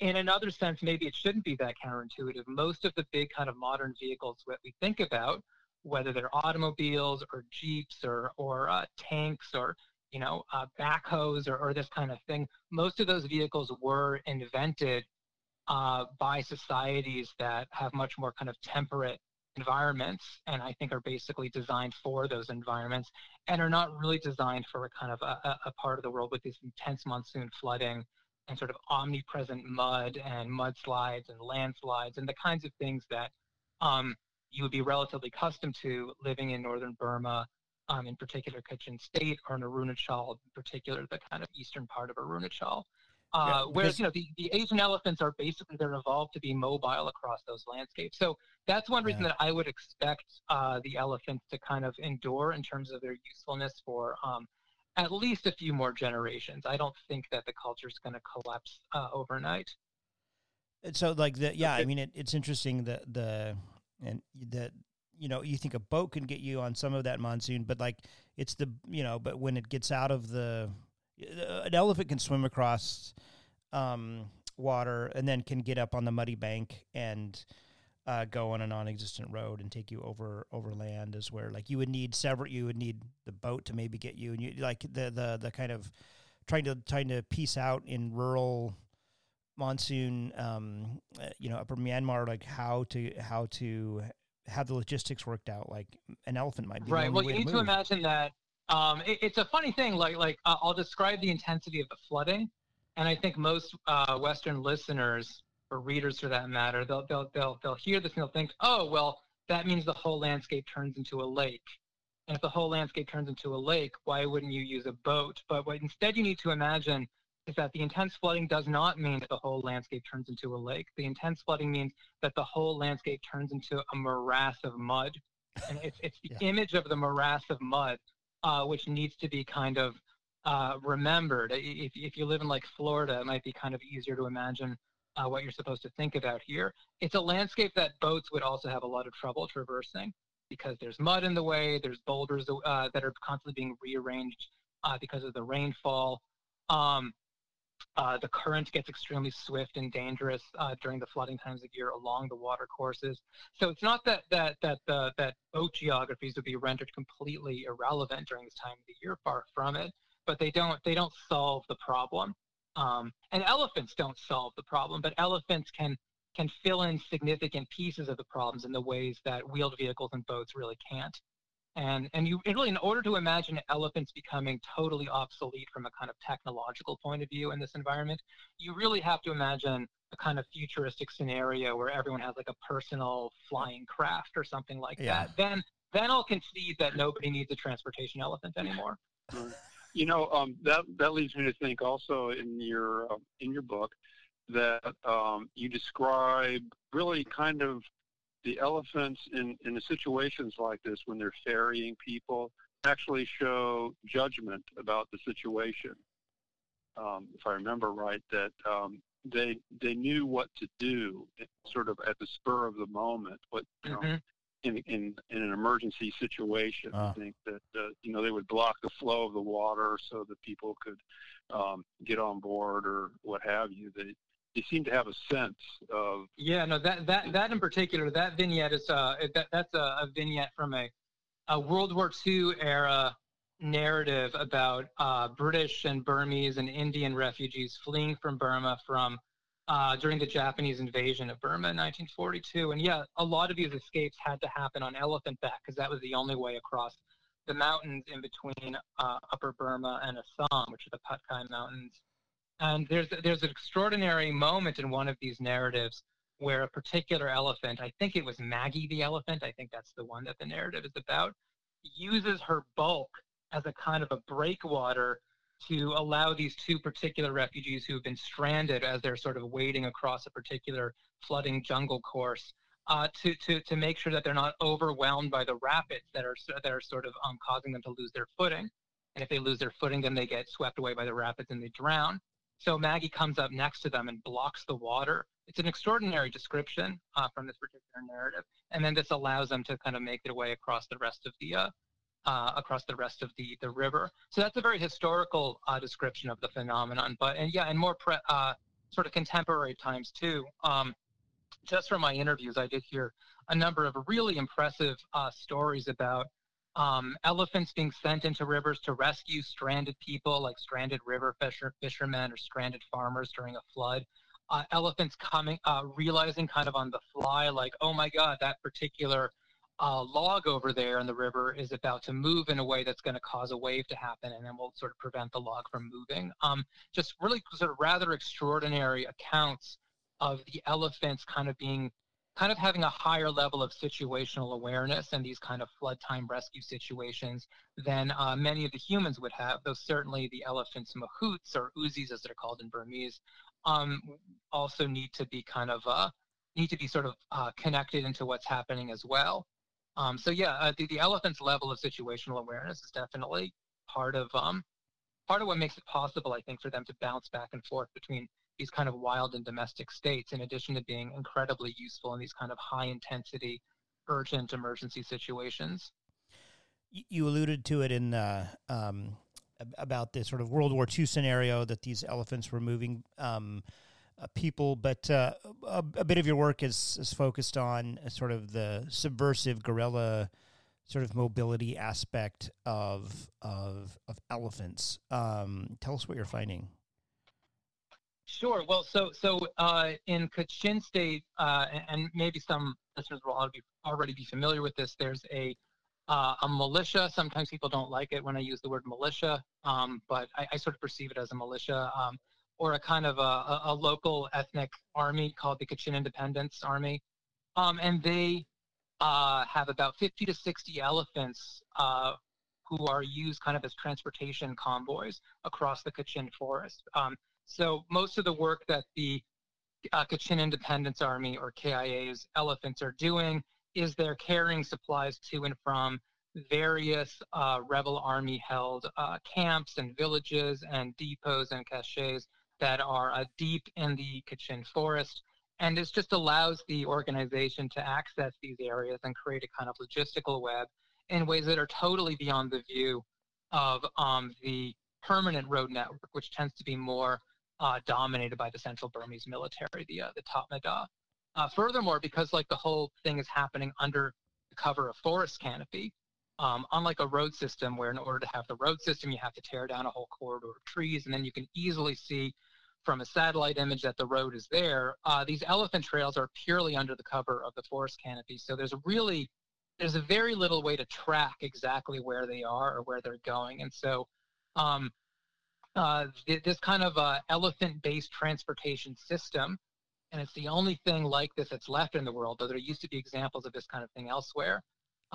in, another sense, maybe it shouldn't be that counterintuitive. Most of the big kind of modern vehicles that we think about, whether they're automobiles or jeeps or or uh, tanks or you know uh, backhoes or, or this kind of thing, most of those vehicles were invented uh, by societies that have much more kind of temperate environments and I think are basically designed for those environments and are not really designed for a kind of a, a part of the world with this intense monsoon flooding and sort of omnipresent mud and mudslides and landslides and the kinds of things that um, you would be relatively accustomed to living in northern Burma, um, in particular Kachin State, or in Arunachal, in particular the kind of eastern part of Arunachal. Uh, yeah, whereas you know the, the Asian elephants are basically they're evolved to be mobile across those landscapes. So that's one reason yeah. that I would expect uh, the elephants to kind of endure in terms of their usefulness for um, at least a few more generations. I don't think that the culture is going to collapse uh, overnight. So like the yeah. I mean it, it's interesting that the and that you know you think a boat can get you on some of that monsoon, but like it's the you know but when it gets out of the an elephant can swim across um, water and then can get up on the muddy bank and uh, go on a non-existent road and take you over over land is where like you would need several you would need the boat to maybe get you and you like the the the kind of trying to trying to piece out in rural monsoon um, uh, you know upper Myanmar like how to how to have the logistics worked out like an elephant might be right well you need to, to imagine that um, it, it's a funny thing. Like like uh, I'll describe the intensity of the flooding, and I think most uh, Western listeners or readers, for that matter, they'll they'll they'll they'll hear this and they'll think, oh well, that means the whole landscape turns into a lake. And if the whole landscape turns into a lake, why wouldn't you use a boat? But what instead you need to imagine is that the intense flooding does not mean that the whole landscape turns into a lake. The intense flooding means that the whole landscape turns into a morass of mud. And it's, it's the yeah. image of the morass of mud uh, which needs to be kind of uh, remembered. If, if you live in like Florida, it might be kind of easier to imagine uh, what you're supposed to think about here. It's a landscape that boats would also have a lot of trouble traversing because there's mud in the way, there's boulders uh, that are constantly being rearranged uh, because of the rainfall. Um, uh, the current gets extremely swift and dangerous uh, during the flooding times of year along the water courses. So it's not that that that the that boat geographies would be rendered completely irrelevant during this time of the year. Far from it. But they don't they don't solve the problem. Um, and elephants don't solve the problem, but elephants can can fill in significant pieces of the problems in the ways that wheeled vehicles and boats really can't. And, and you really, in order to imagine elephants becoming totally obsolete from a kind of technological point of view in this environment, you really have to imagine a kind of futuristic scenario where everyone has like a personal flying craft or something like yeah. that. Then, then I'll concede that nobody needs a transportation elephant anymore. You know, um, that that leads me to think also in your uh, in your book that um, you describe really kind of the elephants in, in the situations like this when they're ferrying people actually show judgment about the situation. Um, if I remember right, that um, they they knew what to do, sort of at the spur of the moment. What you know, mm-hmm. In in in an emergency situation. Ah. I think that uh, you know they would block the flow of the water so that people could um, get on board or what have you. They they seem to have a sense of Yeah, no, that that that in particular, that vignette is uh that that's a, a vignette from a, a World War II era narrative about uh, British and Burmese and Indian refugees fleeing from Burma from uh, during the Japanese invasion of Burma in 1942. And yeah, a lot of these escapes had to happen on elephant back because that was the only way across the mountains in between uh, Upper Burma and Assam, which are the Patkai Mountains. And there's there's an extraordinary moment in one of these narratives where a particular elephant, I think it was Maggie the elephant, I think that's the one that the narrative is about, uses her bulk as a kind of a breakwater to allow these two particular refugees who have been stranded as they're sort of wading across a particular flooding jungle course uh, to, to, to make sure that they're not overwhelmed by the rapids that are, that are sort of um, causing them to lose their footing. And if they lose their footing, then they get swept away by the rapids and they drown. So Maggie comes up next to them and blocks the water. It's an extraordinary description uh, from this particular narrative, and then this allows them to kind of make their way across the rest of the uh, uh, across the rest of the the river. So that's a very historical uh, description of the phenomenon. But and yeah, and more pre- uh, sort of contemporary times too. Um, just from my interviews, I did hear a number of really impressive uh, stories about um, elephants being sent into rivers to rescue stranded people, like stranded river fisher, fishermen or stranded farmers during a flood. Uh, elephants coming, uh, realizing kind of on the fly, like, oh my God, that particular uh, log over there in the river is about to move in a way that's going to cause a wave to happen, and then we'll sort of prevent the log from moving. Um, just really sort of rather extraordinary accounts of the elephants kind of being kind of having a higher level of situational awareness in these kind of flood time rescue situations than uh, many of the humans would have, though certainly the elephants' mahouts, or uzis as they're called in Burmese, um, also need to be kind of uh, need to be sort of uh, connected into what's happening as well. Um, so yeah, uh, the, the elephant's level of situational awareness is definitely part of um, part of what makes it possible, I think, for them to bounce back and forth between these kind of wild and domestic states, in addition to being incredibly useful in these kind of high intensity, urgent emergency situations. You alluded to it in uh, um, about this sort of World War II scenario that these elephants were moving um, uh, people, but uh, a, a, bit of your work is, is focused on sort of the subversive guerrilla sort of mobility aspect of of of elephants. Um, tell us what you're finding. Sure. Well, so so uh, in Kachin State, uh, and maybe some listeners will already already be familiar with this. There's a uh, a militia. Sometimes people don't like it when I use the word militia, um, but I, I, sort of perceive it as a militia, um, or a kind of a, a, local ethnic army called the Kachin Independence Army, um, and they uh, have about 50 to 60 elephants uh, who are used kind of as transportation convoys across the Kachin forest. Um, so most of the work that the uh, Kachin Independence Army or KIA's elephants are doing is they're carrying supplies to and from various uh, rebel army held uh, camps and villages and depots and caches that are uh, deep in the Kachin forest. And this just allows the organization to access these areas and create a kind of logistical web in ways that are totally beyond the view of um, the permanent road network, which tends to be more uh, dominated by the Central Burmese military, the uh, the Tatmadaw. Uh, furthermore, because like the whole thing is happening under the cover of forest canopy, um, unlike a road system where in order to have the road system you have to tear down a whole corridor of trees, and then you can easily see from a satellite image that the road is there. Uh, these elephant trails are purely under the cover of the forest canopy, so there's a really there's a very little way to track exactly where they are or where they're going, and so um, uh, this kind of uh, elephant-based transportation system, and it's the only thing like this that's left in the world. Though there used to be examples of this kind of thing elsewhere.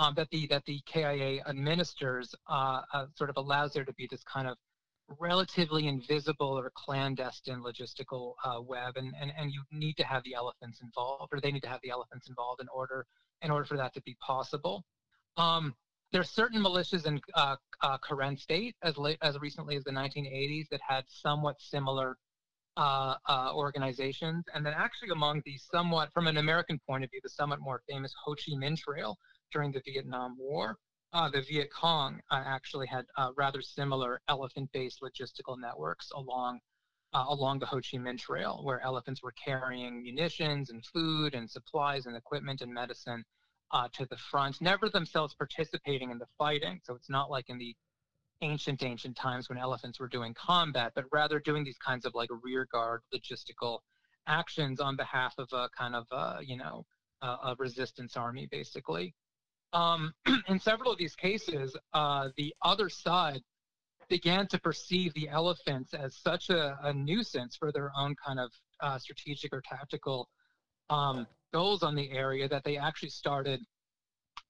Um, that the that the KIA administers uh, uh, sort of allows there to be this kind of relatively invisible or clandestine logistical uh, web, and, and and you need to have the elephants involved, or they need to have the elephants involved in order in order for that to be possible. Um, there are certain militias in uh, uh, Karen State, as late as recently as the 1980s, that had somewhat similar uh, uh, organizations, and then actually among the somewhat, from an American point of view, the somewhat more famous Ho Chi Minh Trail during the Vietnam War, uh, the Viet Cong uh, actually had uh, rather similar elephant-based logistical networks along uh, along the Ho Chi Minh Trail, where elephants were carrying munitions and food and supplies and equipment and medicine uh, to the front, never themselves participating in the fighting. So it's not like in the ancient, ancient times when elephants were doing combat, but rather doing these kinds of like rear guard logistical actions on behalf of a kind of, uh, you know, a resistance army, basically. Um, in several of these cases, uh, the other side began to perceive the elephants as such a, a nuisance for their own kind of uh, strategic or tactical um, goals on the area that they actually started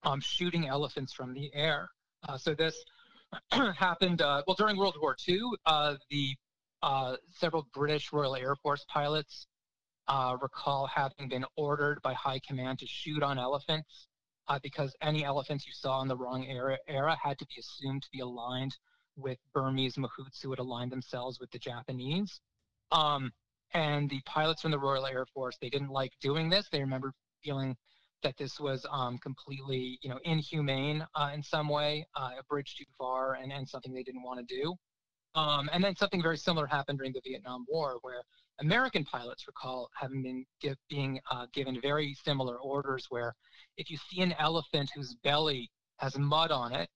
um, shooting elephants from the air. Uh, so this happened uh, well during World War II. Uh, the uh, several British Royal Air Force pilots recall having been ordered by high command to shoot on elephants uh, because any elephants you saw in the wrong era, era had to be assumed to be aligned with Burmese mahouts who had aligned themselves with the Japanese. Um, and the pilots from the Royal Air Force, they didn't like doing this. They remember feeling that this was um, completely, you know, inhumane uh, in some way, uh, a bridge too far, and, and something they didn't want to do. Um, and then something very similar happened during the Vietnam War, where American pilots recall having been give, being uh, given very similar orders, where if you see an elephant whose belly has mud on it,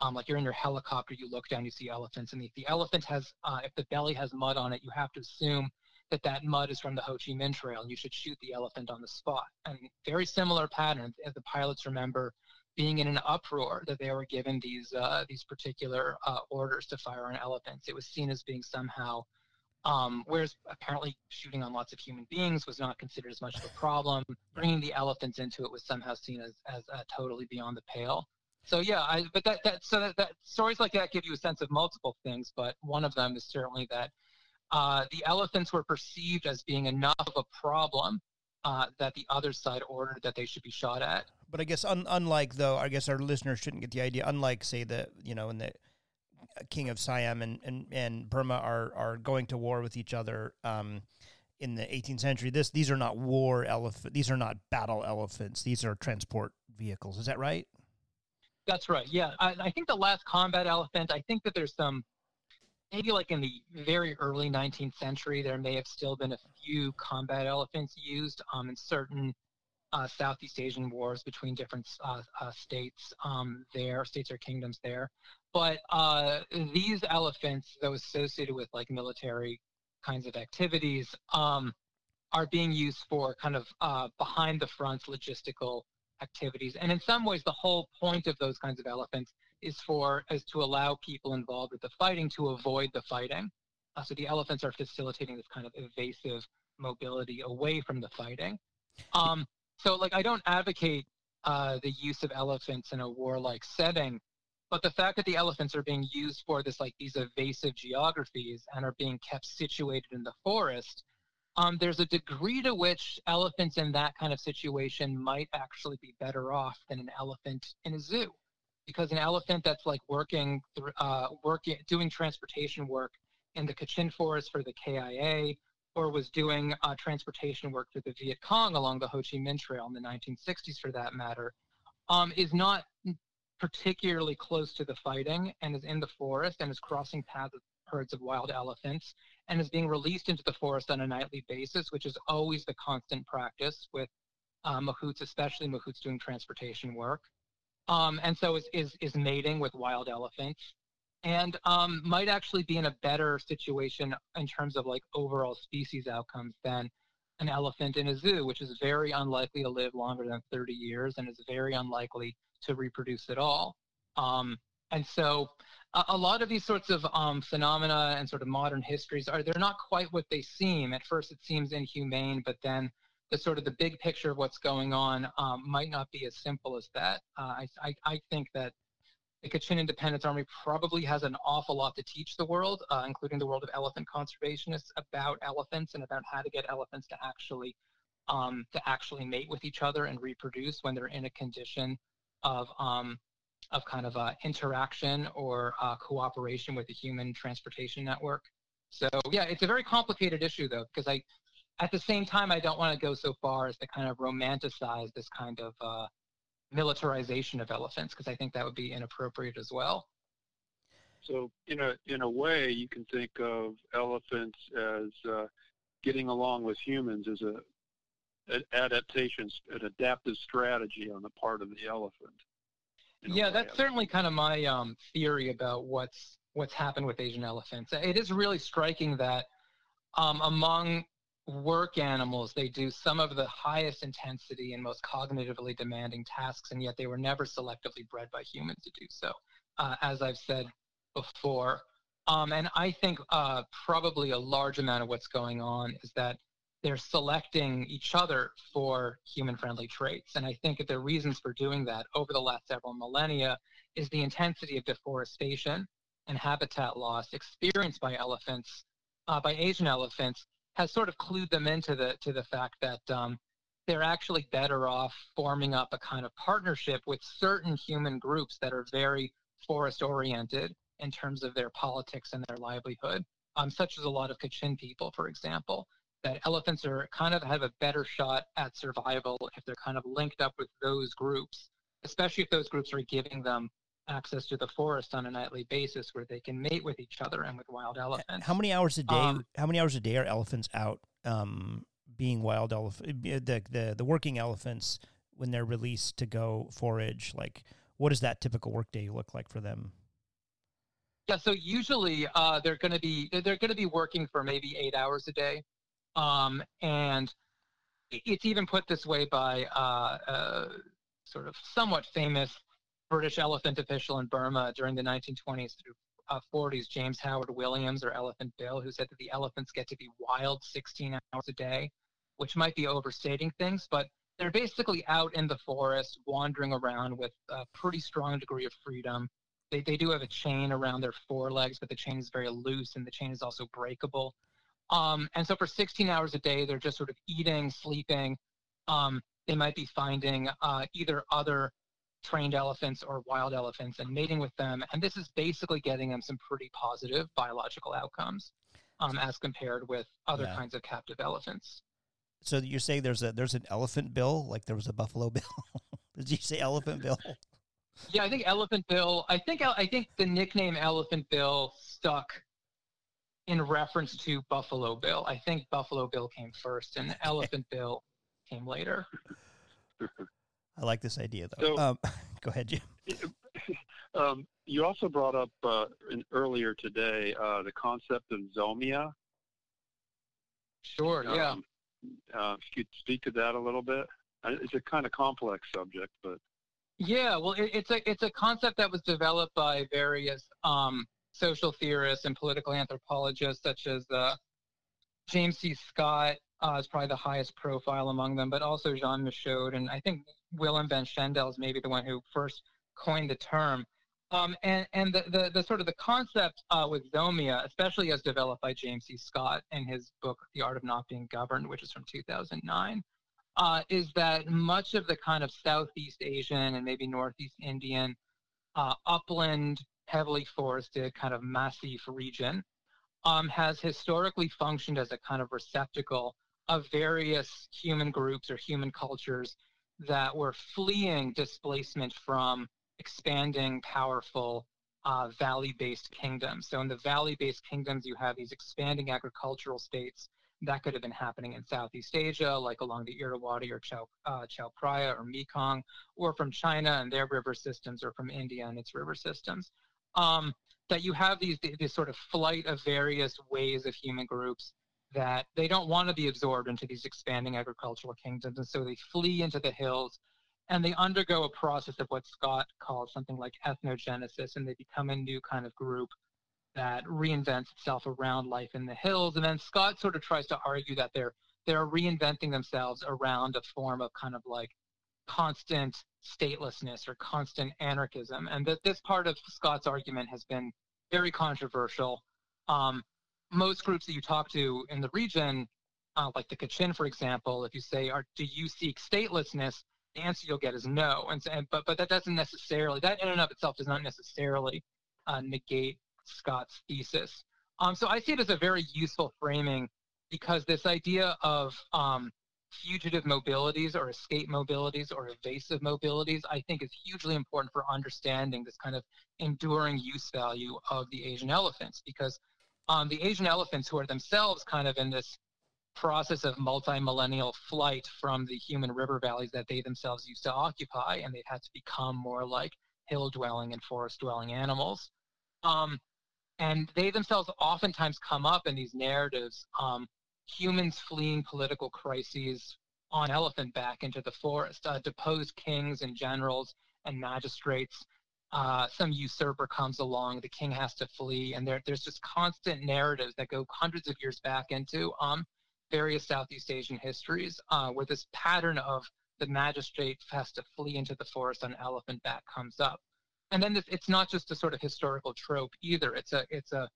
um, like you're in your helicopter, you look down, you see elephants, and if the elephant has, uh, if the belly has mud on it, you have to assume that that mud is from the Ho Chi Minh Trail, and you should shoot the elephant on the spot. And very similar pattern, as the pilots remember being in an uproar that they were given these uh, these particular uh, orders to fire on elephants. It was seen as being somehow, um, whereas apparently shooting on lots of human beings was not considered as much of a problem. Bringing the elephants into it was somehow seen as as uh, totally beyond the pale. So yeah, I, but that that so that, that stories like that give you a sense of multiple things, but one of them is certainly that uh, the elephants were perceived as being enough of a problem uh, that the other side ordered that they should be shot at. But I guess un- unlike though, I guess our listeners shouldn't get the idea. Unlike say the you know in the King of Siam and, and, and Burma are are going to war with each other um, in the 18th century. This these are not war elephant. These are not battle elephants. These are transport vehicles. Is that right? That's right. Yeah, I, I think the last combat elephant. I think that there's some maybe like in the very early 19th century, there may have still been a few combat elephants used um, in certain uh, Southeast Asian wars between different uh, uh, states um, there, states or kingdoms there. But uh, these elephants, though associated with like military kinds of activities, um, are being used for kind of uh, behind the front logistical activities. And in some ways, the whole point of those kinds of elephants is for is to allow people involved with the fighting to avoid the fighting. Uh, so the elephants are facilitating this kind of evasive mobility away from the fighting. Um, so like I don't advocate uh, the use of elephants in a warlike setting, but the fact that the elephants are being used for this like these evasive geographies and are being kept situated in the forest, um, there's a degree to which elephants in that kind of situation might actually be better off than an elephant in a zoo. Because an elephant that's like working, uh, working, doing transportation work in the Kachin forest for the KIA, or was doing uh, transportation work for the Viet Cong along the Ho Chi Minh Trail in the 1960s, for that matter, um, is not particularly close to the fighting and is in the forest and is crossing paths of herds of wild elephants and is being released into the forest on a nightly basis, which is always the constant practice with uh, mahouts, especially mahouts doing transportation work. Um, and so is, is, is mating with wild elephants. And um, might actually be in a better situation in terms of like overall species outcomes than an elephant in a zoo, which is very unlikely to live longer than 30 years and is very unlikely to reproduce at all. Um, and so a, a, lot of these sorts of um, phenomena and sort of modern histories are, they're not quite what they seem. At first it seems inhumane, but then the sort of the big picture of what's going on um, might not be as simple as that. Uh, I, I, I, think that the Kachin Independence Army probably has an awful lot to teach the world, uh, including the world of elephant conservationists, about elephants and about how to get elephants to actually um, to actually mate with each other and reproduce when they're in a condition of um, of kind of uh, interaction or uh, cooperation with the human transportation network. So yeah, it's a very complicated issue though, because I at the same time, I don't want to go so far as to kind of romanticize this kind of uh, militarization of elephants because I think that would be inappropriate as well. So, in a in a way, you can think of elephants as uh, getting along with humans as a an adaptation, an adaptive strategy on the part of the elephant. Yeah, that's certainly kind of my um, theory about what's what's happened with Asian elephants. It is really striking that um, among work animals, they do some of the highest intensity and most cognitively demanding tasks, and yet they were never selectively bred by humans to do so, uh, as I've said before. Um, and I think uh, probably a large amount of what's going on is that they're selecting each other for human friendly traits. And I think that the reasons for doing that over the last several millennia is the intensity of deforestation and habitat loss experienced by elephants, uh, by Asian elephants, has sort of clued them into the to the fact that um, they're actually better off forming up a kind of partnership with certain human groups that are very forest oriented in terms of their politics and their livelihood, um, such as a lot of Kachin people, for example that elephants are kind of have a better shot at survival if they're kind of linked up with those groups, especially if those groups are giving them access to the forest on a nightly basis where they can mate with each other and with wild elephants. How many hours a day? Um, how many hours a day are elephants out um, being wild elephant? The, the the working elephants when they're released to go forage. Like, what does that typical workday look like for them? Yeah, so usually uh, they're going to be they're going to be working for maybe eight hours a day. Um, and it's even put this way by uh, a sort of somewhat famous British elephant official in Burma during the 1920s through uh, 40s, James Howard Williams or Elephant Bill, who said that the elephants get to be wild 16 hours a day, which might be overstating things, but they're basically out in the forest, wandering around with a pretty strong degree of freedom. They, they do have a chain around their forelegs, but the chain is very loose and the chain is also breakable. Um, and so for 16 hours a day, they're just sort of eating, sleeping. Um, they might be finding uh, either other trained elephants or wild elephants and mating with them. And this is basically getting them some pretty positive biological outcomes um, as compared with other yeah. kinds of captive elephants. So you're saying there's a there's an elephant bill, like there was a buffalo bill. Did you say elephant bill? Yeah, I think Elephant Bill. I think I think the nickname Elephant Bill stuck in reference to Buffalo Bill. I think Buffalo Bill came first and Elephant Bill came later. I like this idea though. So, um, go ahead, Jim. Um, you also brought up uh, in, earlier today uh, the concept of zomia. Sure. Yeah. Um, uh, could you speak to that a little bit? It's a kind of complex subject, but yeah, well, it, it's a it's a concept that was developed by various um, social theorists and political anthropologists such as uh, James C. Scott uh, is probably the highest profile among them, but also Jean Michaud, and I think Willem van Schendel is maybe the one who first coined the term. Um, and and the, the, the, sort of the concept uh, with zomia, especially as developed by James C. Scott in his book The Art of Not Being Governed, which is from 2009, uh, is that much of the kind of Southeast Asian and maybe Northeast Indian uh, upland heavily forested kind of massif region um, has historically functioned as a kind of receptacle of various human groups or human cultures that were fleeing displacement from expanding, powerful uh, valley based kingdoms. So, in the valley based kingdoms, you have these expanding agricultural states that could have been happening in Southeast Asia, like along the Irrawaddy or Chao, uh, Chao Phraya or Mekong, or from China and their river systems, or from India and its river systems um, that you have these this sort of flight of various ways of human groups that they don't want to be absorbed into these expanding agricultural kingdoms, and so they flee into the hills and they undergo a process of what Scott calls something like ethnogenesis, and they become a new kind of group that reinvents itself around life in the hills. And then Scott sort of tries to argue that they're they're reinventing themselves around a form of kind of like constant statelessness or constant anarchism. And that this part of Scott's argument has been very controversial. Um, most groups that you talk to in the region, uh, like the Kachin, for example, if you say, "Are do you seek statelessness?" the answer you'll get is no. And, and but but that doesn't necessarily that in and of itself does not necessarily uh, negate Scott's thesis. Um, so I see it as a very useful framing because this idea of um, fugitive mobilities or escape mobilities or evasive mobilities, I think is hugely important for understanding this kind of enduring use value of the Asian elephants because um, the Asian elephants, who are themselves kind of in this process of multi-millennial flight from the human river valleys that they themselves used to occupy, and they've had to become more like hill-dwelling and forest-dwelling animals. Um, and they themselves oftentimes come up in these narratives um, humans fleeing political crises on elephant back into the forest, uh, deposed kings and generals and magistrates. Uh, some usurper comes along, the king has to flee, and there, there's just constant narratives that go hundreds of years back into um, various Southeast Asian histories, uh, where this pattern of the magistrate has to flee into the forest on elephant back comes up. And then this, it's not just a sort of historical trope either. It's a it's a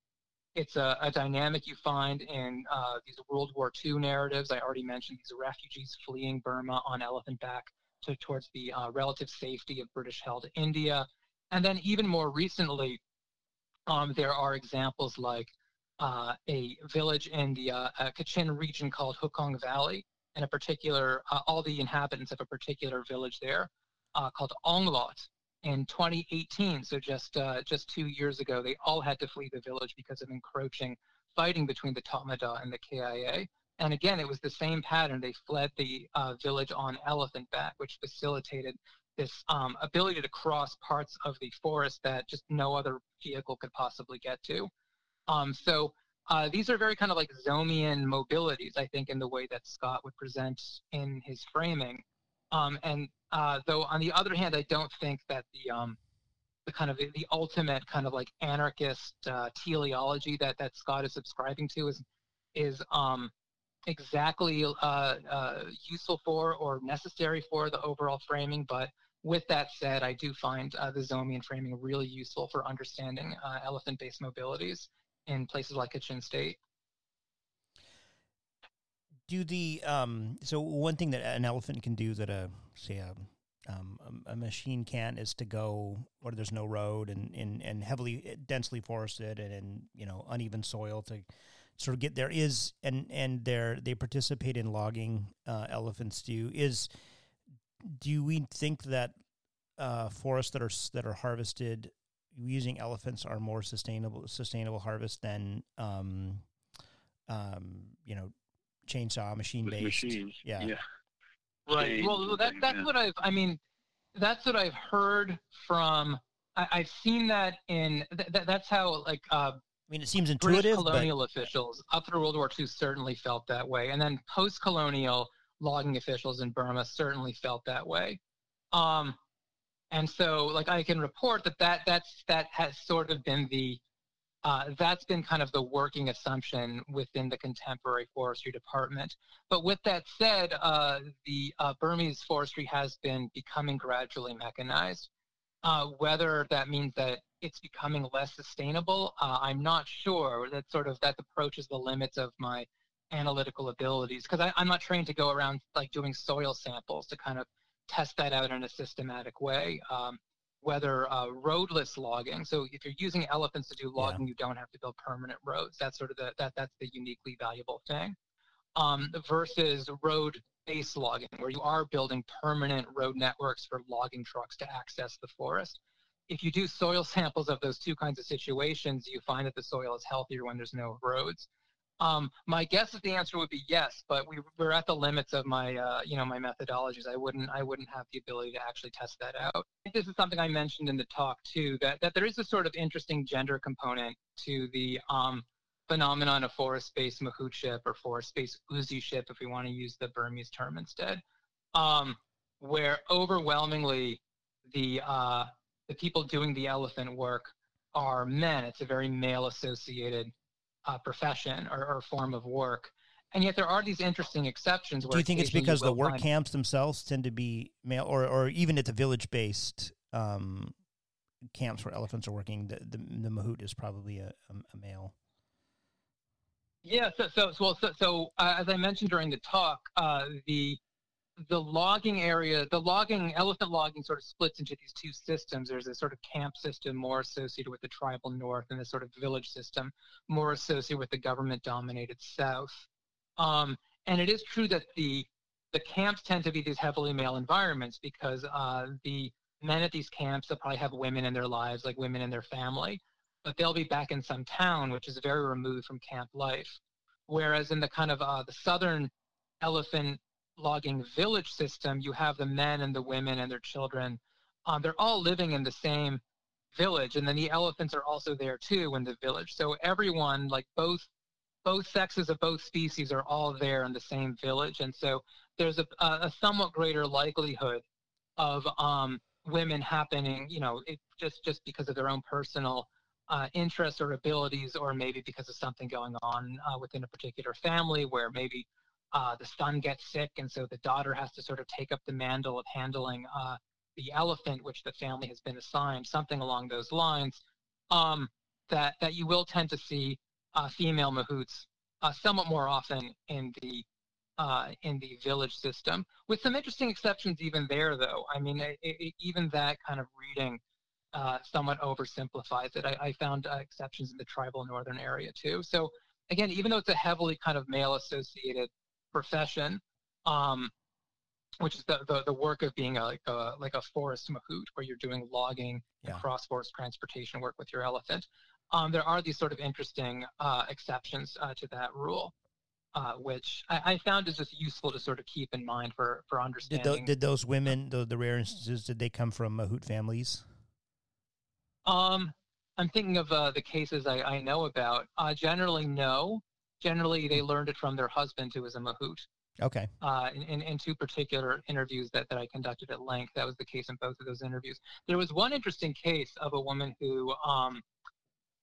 it's a, a dynamic you find in uh, these World War II narratives. I already mentioned these refugees fleeing Burma on elephant back to, towards the uh, relative safety of British-held India. And then even more recently, um, there are examples like uh, a village in the uh, uh, Kachin region called Hukawng Valley, and a particular, uh, all the inhabitants of a particular village there called Onglot, in 2018, so just uh, just two years ago, they all had to flee the village because of encroaching fighting between the Tatmadaw and the KIA. And again, it was the same pattern. They fled the uh, village on elephant back, which facilitated this um, ability to cross parts of the forest that just no other vehicle could possibly get to. Um, so uh, these are very kind of like Zomian mobilities, I think, in the way that Scott would present in his framing. Um, and uh, though on the other hand, I don't think that the um, the kind of the, ultimate kind of like anarchist uh, teleology that that Scott is subscribing to is is um, exactly uh, uh, useful for or necessary for the overall framing. But with that said, I do find uh, the Zomian framing really useful for understanding uh, elephant-based mobilities in places like Kachin State do the um, so one thing that an elephant can do that a say a um, a, machine can't is to go where there's no road and, and, and heavily densely forested and you know uneven soil to sort of get there is and and they they participate in logging uh, elephants do is do we think that uh, forests that are that are harvested using elephants are more sustainable sustainable harvest than um, um, you know chainsaw machine based. Machines. Yeah. yeah. Right. Well, that, that's yeah. what I've. I mean, that's what I've heard from. I, have seen that in. Th- that's how like. Uh, I mean, it seems intuitive. British colonial but... officials up through World War II certainly felt that way, and then post-colonial logging officials in Burma certainly felt that way. Um, and so, like, I can report that that that's that has sort of been the uh, that's been kind of the working assumption within the contemporary forestry department. But with that said, uh, the uh, Burmese forestry has been becoming gradually mechanized. Uh, whether that means that it's becoming less sustainable, uh, I'm not sure. That sort of that approaches the limits of my analytical abilities because I'm not trained to go around like doing soil samples to kind of test that out in a systematic way. Um, whether uh, roadless logging. So if you're using elephants to do logging, yeah. you don't have to build permanent roads. That's sort of the that that's the uniquely valuable thing. Um, versus road-based logging, where you are building permanent road networks for logging trucks to access the forest. If you do soil samples of those two kinds of situations, you find that the soil is healthier when there's no roads. Um, my guess is the answer would be yes, but we, we're at the limits of my, uh, you know, my methodologies. I wouldn't, I wouldn't have the ability to actually test that out. This is something I mentioned in the talk too, that, that there is a sort of interesting gender component to the um, phenomenon of forest-based mahoutship or forest-based uzuship, if we want to use the Burmese term instead, um, where overwhelmingly the uh, the people doing the elephant work are men. It's a very male-associated uh, profession or, or, form of work. And yet there are these interesting exceptions. Do you think it's because the work camps themselves tend to be male, or or even at the village-based um, camps where elephants are working, the the, the mahout is probably a, a, a male. Yeah. So so so, so, so uh, as I mentioned during the talk, uh, the the logging area, the logging, elephant logging sort of splits into these two systems. There's a sort of camp system more associated with the tribal north and the sort of village system more associated with the government dominated south. Um, and it is true that the the camps tend to be these heavily male environments because uh, the men at these camps they'll probably have women in their lives, like women in their family, but they'll be back in some town which is very removed from camp life. Whereas in the kind of uh, the southern elephant logging village system, you have the men and the women and their children. Um, they're all living in the same village, and then the elephants are also there too in the village. So everyone, like both both sexes of both species, are all there in the same village, and so there's a, a somewhat greater likelihood of um, women happening, you know, it, just just because of their own personal uh, interests or abilities, or maybe because of something going on uh, within a particular family where maybe uh, the son gets sick, and so the daughter has to sort of take up the mantle of handling uh, the elephant, which the family has been assigned, something along those lines. Um, that that you will tend to see uh, female mahouts uh, somewhat more often in the uh, in the village system, with some interesting exceptions even there, though. I mean, it, it, even that kind of reading uh, somewhat oversimplifies it. I, I found exceptions in the tribal northern area too. So again, even though it's a heavily kind of male associated profession, um, which is the, the, the, work of being a, like a like a forest mahout, where you're doing logging yeah. and cross forest transportation work with your elephant. Um, there are these sort of interesting uh, exceptions uh, to that rule uh, which I, I, found is just useful to sort of keep in mind for for understanding. Did, did those women, the, the rare instances, did they come from Mahout families? Um, I'm thinking of uh, the cases I, I know about. Uh, generally, no. Generally, they learned it from their husband, who was a Mahout. Okay. Uh, in, in, in, two particular interviews that, that I conducted at length, that was the case in both of those interviews. There was one interesting case of a woman who um,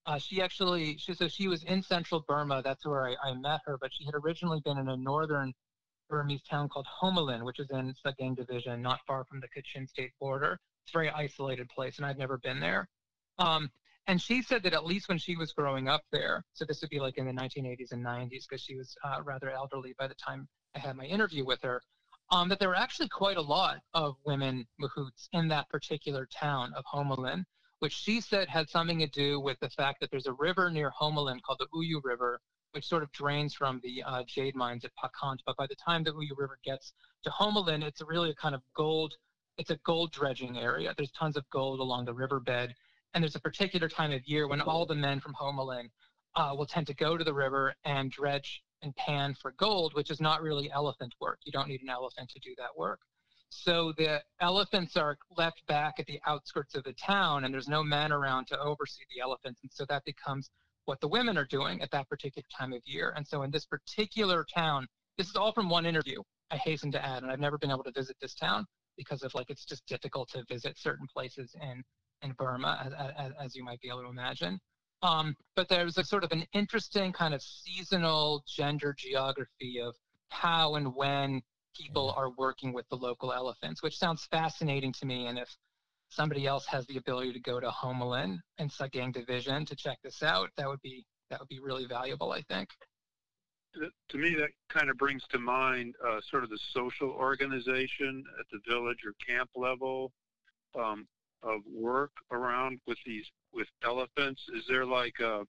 uh, she actually, she, so she was in central Burma. That's where I, I, met her, but she had originally been in a northern Burmese town called Homalin, which is in Sagaing Division, not far from the Kachin state border. It's a very isolated place, and I'd never been there. Um, and she said that at least when she was growing up there, so this would be like in the 1980s and 90s, because she was uh, rather elderly by the time I had my interview with her, um, that there were actually quite a lot of women mahouts in that particular town of Homalin which she said had something to do with the fact that there's a river near Homalin called the Uyu River, which sort of drains from the uh, jade mines at Hpakant. But by the time the Uyu River gets to Homalin, it's really a kind of gold, it's a gold dredging area. There's tons of gold along the riverbed. And there's a particular time of year when all the men from Homalin uh, will tend to go to the river and dredge and pan for gold, which is not really elephant work. You don't need an elephant to do that work. So the elephants are left back at the outskirts of the town, and there's no men around to oversee the elephants. And so that becomes what the women are doing at that particular time of year. And so in this particular town, this is all from one interview, I hasten to add, and I've never been able to visit this town because of like it's just difficult to visit certain places in in Burma, as, as, as you might be able to imagine. Um, but there's a sort of an interesting kind of seasonal gender geography of how and when people are working with the local elephants, which sounds fascinating to me. And if somebody else has the ability to go to Homalin and Sagaing Division to check this out, that would be that would be really valuable, I think. To me, that kind of brings to mind uh, sort of the social organization at the village or camp level um, of work around with these with elephants. Is there like a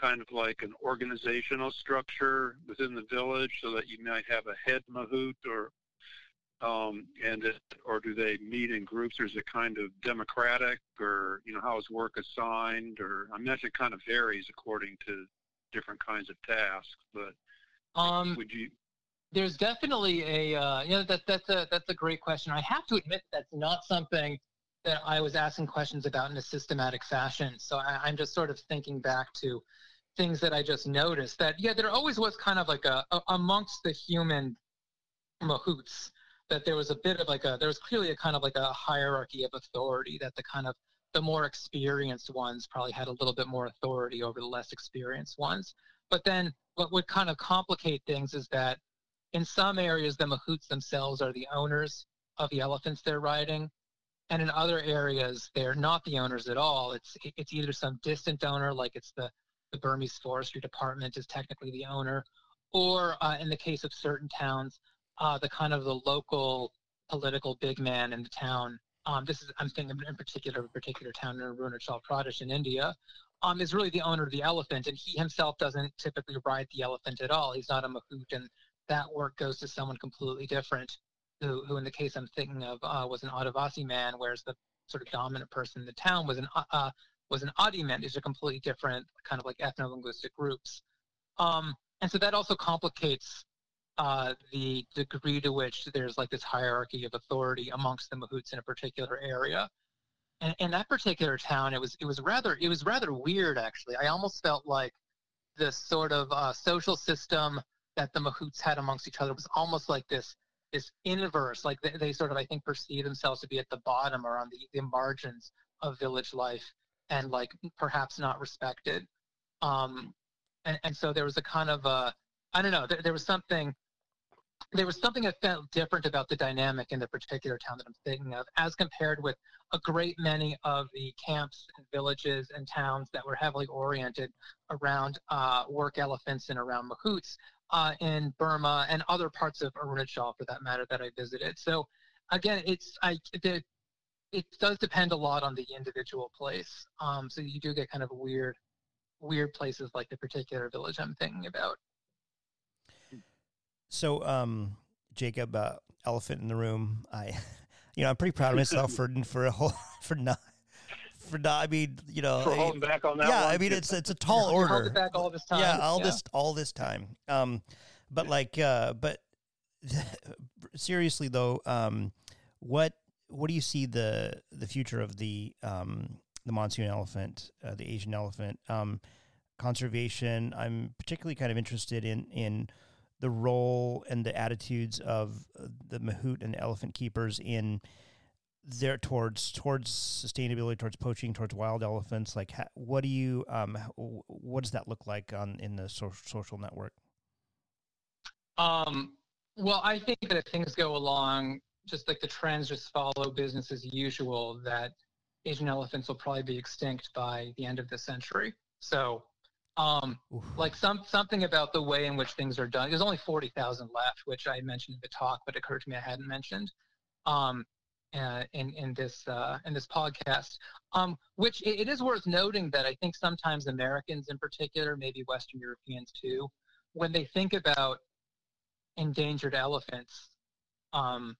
kind of like an organizational structure within the village so that you might have a head mahout or um, and it, or do they meet in groups? Or is it kind of democratic or you know how is work assigned? Or I mean it kind of varies according to different kinds of tasks but um, would you there's definitely a uh, you know that that's a that's a great question. I have to admit that's not something that I was asking questions about in a systematic fashion. So I, am just sort of thinking back to things that I just noticed that, yeah, there always was kind of like a, a amongst the human mahouts that there was a bit of like a, there was clearly a kind of like a hierarchy of authority that the kind of the more experienced ones probably had a little bit more authority over the less experienced ones. But then what would kind of complicate things is that in some areas, the mahouts themselves are the owners of the elephants they're riding and in other areas they're not the owners at all. It's it's either some distant owner like it's the the burmese forestry department is technically the owner or uh, in the case of certain towns uh, the kind of the local political big man in the town um, this is i'm thinking in particular of a particular town in arunachal pradesh in india um, is really the owner of the elephant and he himself doesn't typically ride the elephant at all. He's not a mahout and that work goes to someone completely different, who, who in the case I'm thinking of uh, was an Adivasi man, whereas the sort of dominant person in the town was an uh, uh was an Adi man. These are completely different kind of like ethno-linguistic groups. Um, and so that also complicates uh, the degree to which there's like this hierarchy of authority amongst the Mahouts in a particular area. And in that particular town, it was it was rather it was rather weird actually. I almost felt like this sort of uh, social system that the Mahouts had amongst each other was almost like this this inverse, like they, they, sort of I think perceive themselves to be at the bottom or on the, the margins of village life and like perhaps not respected. Um, and, and so there was a kind of a I don't know there, there was something there was something that felt different about the dynamic in the particular town that I'm thinking of, as compared with a great many of the camps and villages and towns that were heavily oriented around uh, work elephants and around mahouts uh, in Burma and other parts of Arunachal, for that matter, that I visited. So, again, it's I the, it does depend a lot on the individual place. Um, so you do get kind of weird, weird places like the particular village I'm thinking about. So, um, Jacob, uh, elephant in the room. I, you know, I'm pretty proud of myself for for a whole for not for not. I mean, you know, for holding back on that. Yeah, one. I mean, it's it's a tall order. Held back all this time. Yeah, all yeah. this all this time. Um, but like, uh, but seriously though, um, what what do you see the the future of the um the monsoon elephant, uh, the Asian elephant, um, conservation? I'm particularly kind of interested in in the role and the attitudes of uh, the mahout and elephant keepers in there towards towards sustainability towards poaching towards wild elephants like what do you um what does that look like on in the so- social network? Um well i think that if things go along just like the trends just follow business as usual that asian elephants will probably be extinct by the end of the century. So um, like some something about the way in which things are done. There's only forty thousand left, which I mentioned in the talk, but it occurred to me I hadn't mentioned um, uh, in in this uh, in this podcast. Um, which it, it is worth noting that I think sometimes Americans, in particular, maybe Western Europeans too, when they think about endangered elephants, um,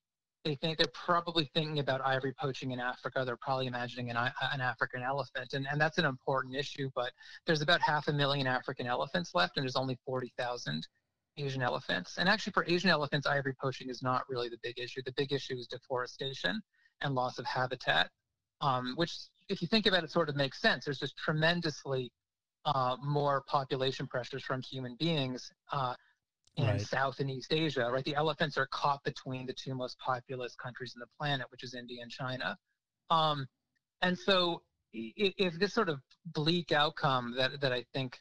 they think they're probably thinking about ivory poaching in Africa. They're probably imagining an, an African elephant, and, and that's an important issue. But there's about half a million African elephants left, and there's only 40,000 Asian elephants. And actually, for Asian elephants, ivory poaching is not really the big issue. The big issue is deforestation and loss of habitat, um, which, if you think about it, sort of makes sense. There's just tremendously uh, more population pressures from human beings. Uh, in right. South and East Asia, right? The elephants are caught between the two most populous countries in the planet, which is India and China. Um, and so, if, if this sort of bleak outcome that, that I think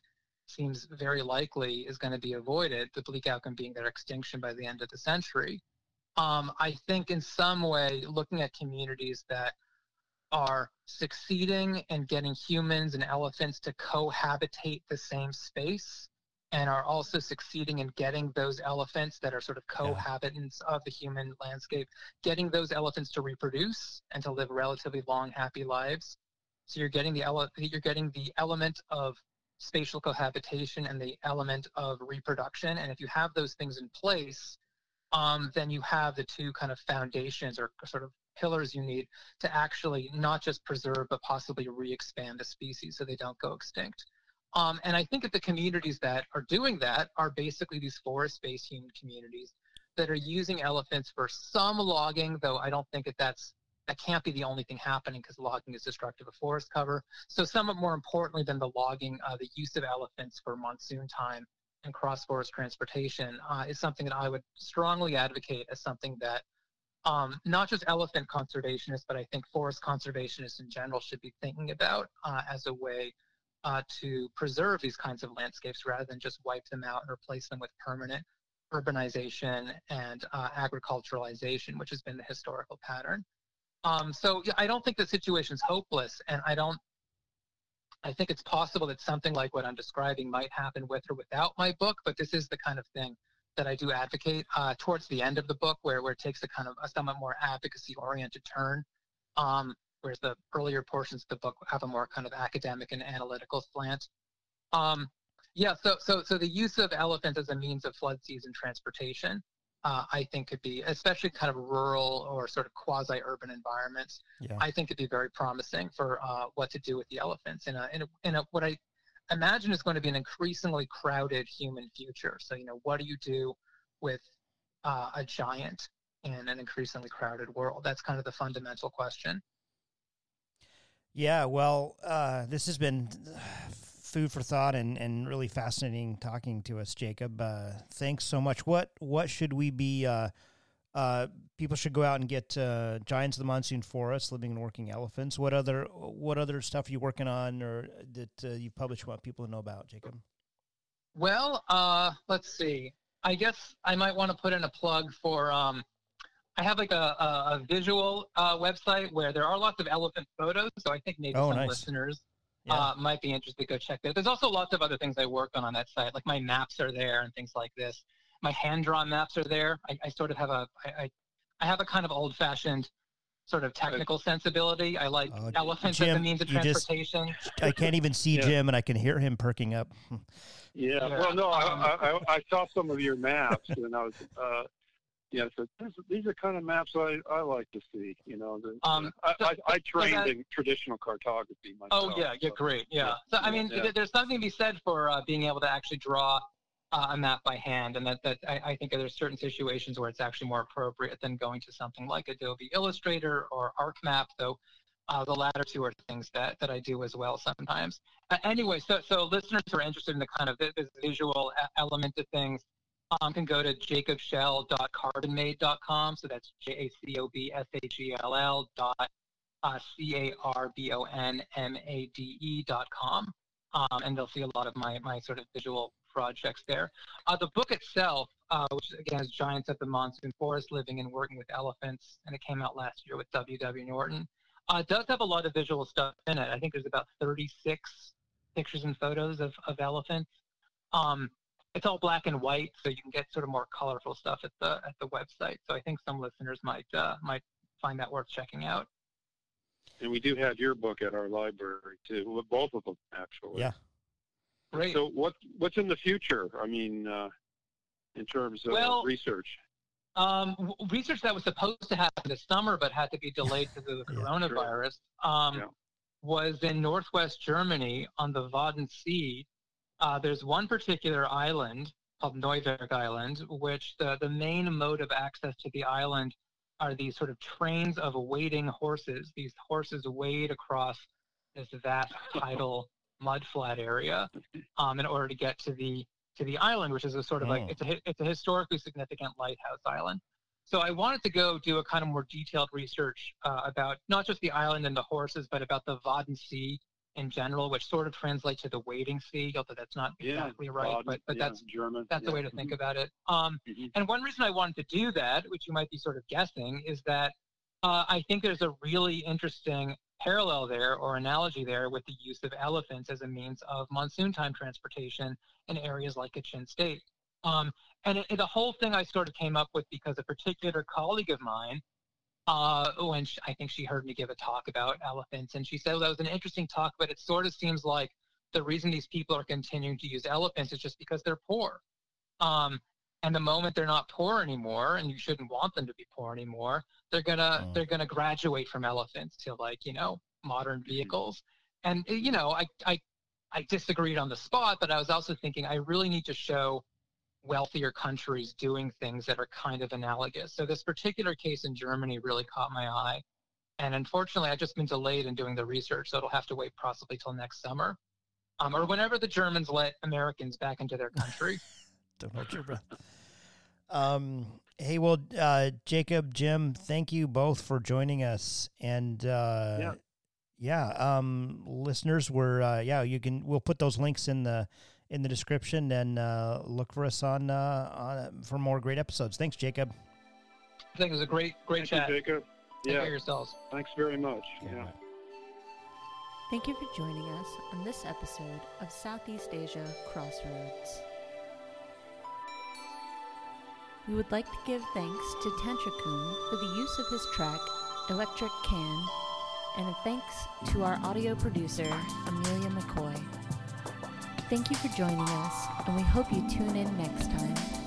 seems very likely is going to be avoided, the bleak outcome being their extinction by the end of the century, um, I think in some way, looking at communities that are succeeding and getting humans and elephants to cohabitate the same space and are also succeeding in getting those elephants that are sort of cohabitants yeah. of the human landscape, getting those elephants to reproduce and to live relatively long, happy lives. So you're getting the ele- you're getting the element of spatial cohabitation and the element of reproduction. And if you have those things in place, um, then you have the two kind of foundations or sort of pillars you need to actually not just preserve but possibly re-expand the species so they don't go extinct. Um, and I think that the communities that are doing that are basically these forest-based human communities that are using elephants for some logging, though I don't think that that's that can't be the only thing happening because logging is destructive of forest cover. So somewhat more importantly than the logging, uh, the use of elephants for monsoon time and cross-forest transportation uh, is something that I would strongly advocate as something that um, not just elephant conservationists, but I think forest conservationists in general should be thinking about uh, as a way uh, to preserve these kinds of landscapes rather than just wipe them out and replace them with permanent urbanization and uh, agriculturalization, which has been the historical pattern. Um, so I don't think the situation is hopeless, and I don't. I think it's possible that something like what I'm describing might happen with or without my book, but this is the kind of thing that I do advocate uh, towards the end of the book, where where it takes a kind of a somewhat more advocacy-oriented turn. Um, whereas the earlier portions of the book have a more kind of academic and analytical slant. Um, Yeah, so so so the use of elephants as a means of flood season transportation, uh, I think could be, especially kind of rural or sort of quasi-urban environments. Yeah. I think could be very promising for uh, what to do with the elephants in a, in a in a what I imagine is going to be an increasingly crowded human future. So you know, what do you do with uh, a giant in an increasingly crowded world? That's kind of the fundamental question. Yeah, well, uh, this has been food for thought and, and really fascinating talking to us, Jacob. Uh, thanks so much. What what should we be? Uh, uh, people should go out and get uh, Giants of the Monsoon Forest, Living and Working Elephants. What other what other stuff are you working on or that uh, you publish? Want people to know about, Jacob? Well, let's see. I guess I might want to put in a plug for. Um, I have like a, a, a visual uh, website where there are lots of elephant photos, so I think maybe Oh, some nice. listeners Yeah. uh, might be interested to go check that. There's also lots of other things I work on on that site, like my maps are there and things like this. My hand drawn maps are there. I, I sort of have a I, I, I have a kind of old fashioned sort of technical sensibility. I like Oh, elephants as a means of you just- transportation. I can't even see Yeah. Jim, and I can hear him perking up. Yeah. Yeah. Well, no, Um, I, I, I saw some of your maps, and I was, uh, yeah, so this, these are kind of maps I, I like to see. You know, the, Um, I, so- I, I trained that- in traditional cartography myself. Oh yeah, yeah, so- great, yeah. yeah, So I mean, yeah. th- there's something to be said for uh, being able to actually draw uh, a map by hand, and that that I, I think there's certain situations where it's actually more appropriate than going to something like Adobe Illustrator or ArcMap, though. Uh, the latter two are things that, that I do as well sometimes. Uh, anyway, so so listeners who are interested in the kind of visual element of things um, can go to jacobshell.carbonmade.com. So that's J A C O B S H E L L dot uh, C A R B O N M A D E dot com. Um, and they'll see a lot of my, my sort of visual projects there. Uh, the book itself, uh, which is again is Giants of the Monsoon Forest Living and Working with Elephants, and it came out last year with W.W. Norton, uh, does have a lot of visual stuff in it. I think there's about 36 pictures and photos of, of elephants. Um, it's all black and white, so you can get sort of more colorful stuff at the at the website. So I think some listeners might uh, might find that worth checking out. And we do have your book at our library too. well, Both of them actually. Yeah. Great. So what what's in the future? I mean, uh, in terms of Well- research. Um, research that was supposed to happen this summer but had to be delayed because of the Yeah, coronavirus um, Yeah. was in northwest Germany on the Wadden Sea. Uh, there's one particular island called Neuwerk Island, which the, the main mode of access to the island are these sort of trains of wading horses. These horses wade across this vast tidal mudflat area um, in order to get to the to the island, which is a sort of Oh. like it's a it's a historically significant lighthouse island. So I wanted to go do a kind of more detailed research uh, about not just the island and the horses, but about the Wadden Sea in general, which sort of translates to the waiting sea, although that's not Yeah. exactly right, but but yeah, that's German. that's the way to think about it. Um, Mhm. and one reason I wanted to do that, which you might be sort of guessing, is that uh, I think there's a really interesting parallel there or analogy there with the use of elephants as a means of monsoon time transportation in areas like Kachin State. Um, and it, the whole thing I sort of came up with because a particular colleague of mine, uh, when she, I think she heard me give a talk about elephants, and she said well, that was an interesting talk, but it sort of seems like the reason these people are continuing to use elephants is just because they're poor. Um, and the moment they're not poor anymore, and you shouldn't want them to be poor anymore, they're gonna Mm. they're gonna graduate from elephants to like you know modern vehicles. And uh, you know, I I I disagreed on the spot, but I was also thinking I really need to show wealthier countries doing things that are kind of analogous. So this particular case in Germany really caught my eye. And unfortunately, I've just been delayed in doing the research, so it'll have to wait possibly till next summer, um, or whenever the Germans let Americans back into their country. Don't hold your breath. Um, hey, well, uh, Jacob, Jim, thank you both for joining us. And uh, Yeah. yeah, um, listeners, we're uh, yeah, you can we'll put those links in the in the description and uh, look for us on uh, on for more great episodes. Thanks, Jacob. I think it was a great, great Thank chat. you, Jacob. Take Yeah. of yourselves. Thanks very much. Yeah. Yeah. Thank you for joining us on this episode of Southeast Asia Crossroads. We would like to give thanks to Tantra-kun for the use of his track Electric Can, and a thanks to our audio producer, Amelia McCoy. Thank you for joining us, and we hope you tune in next time.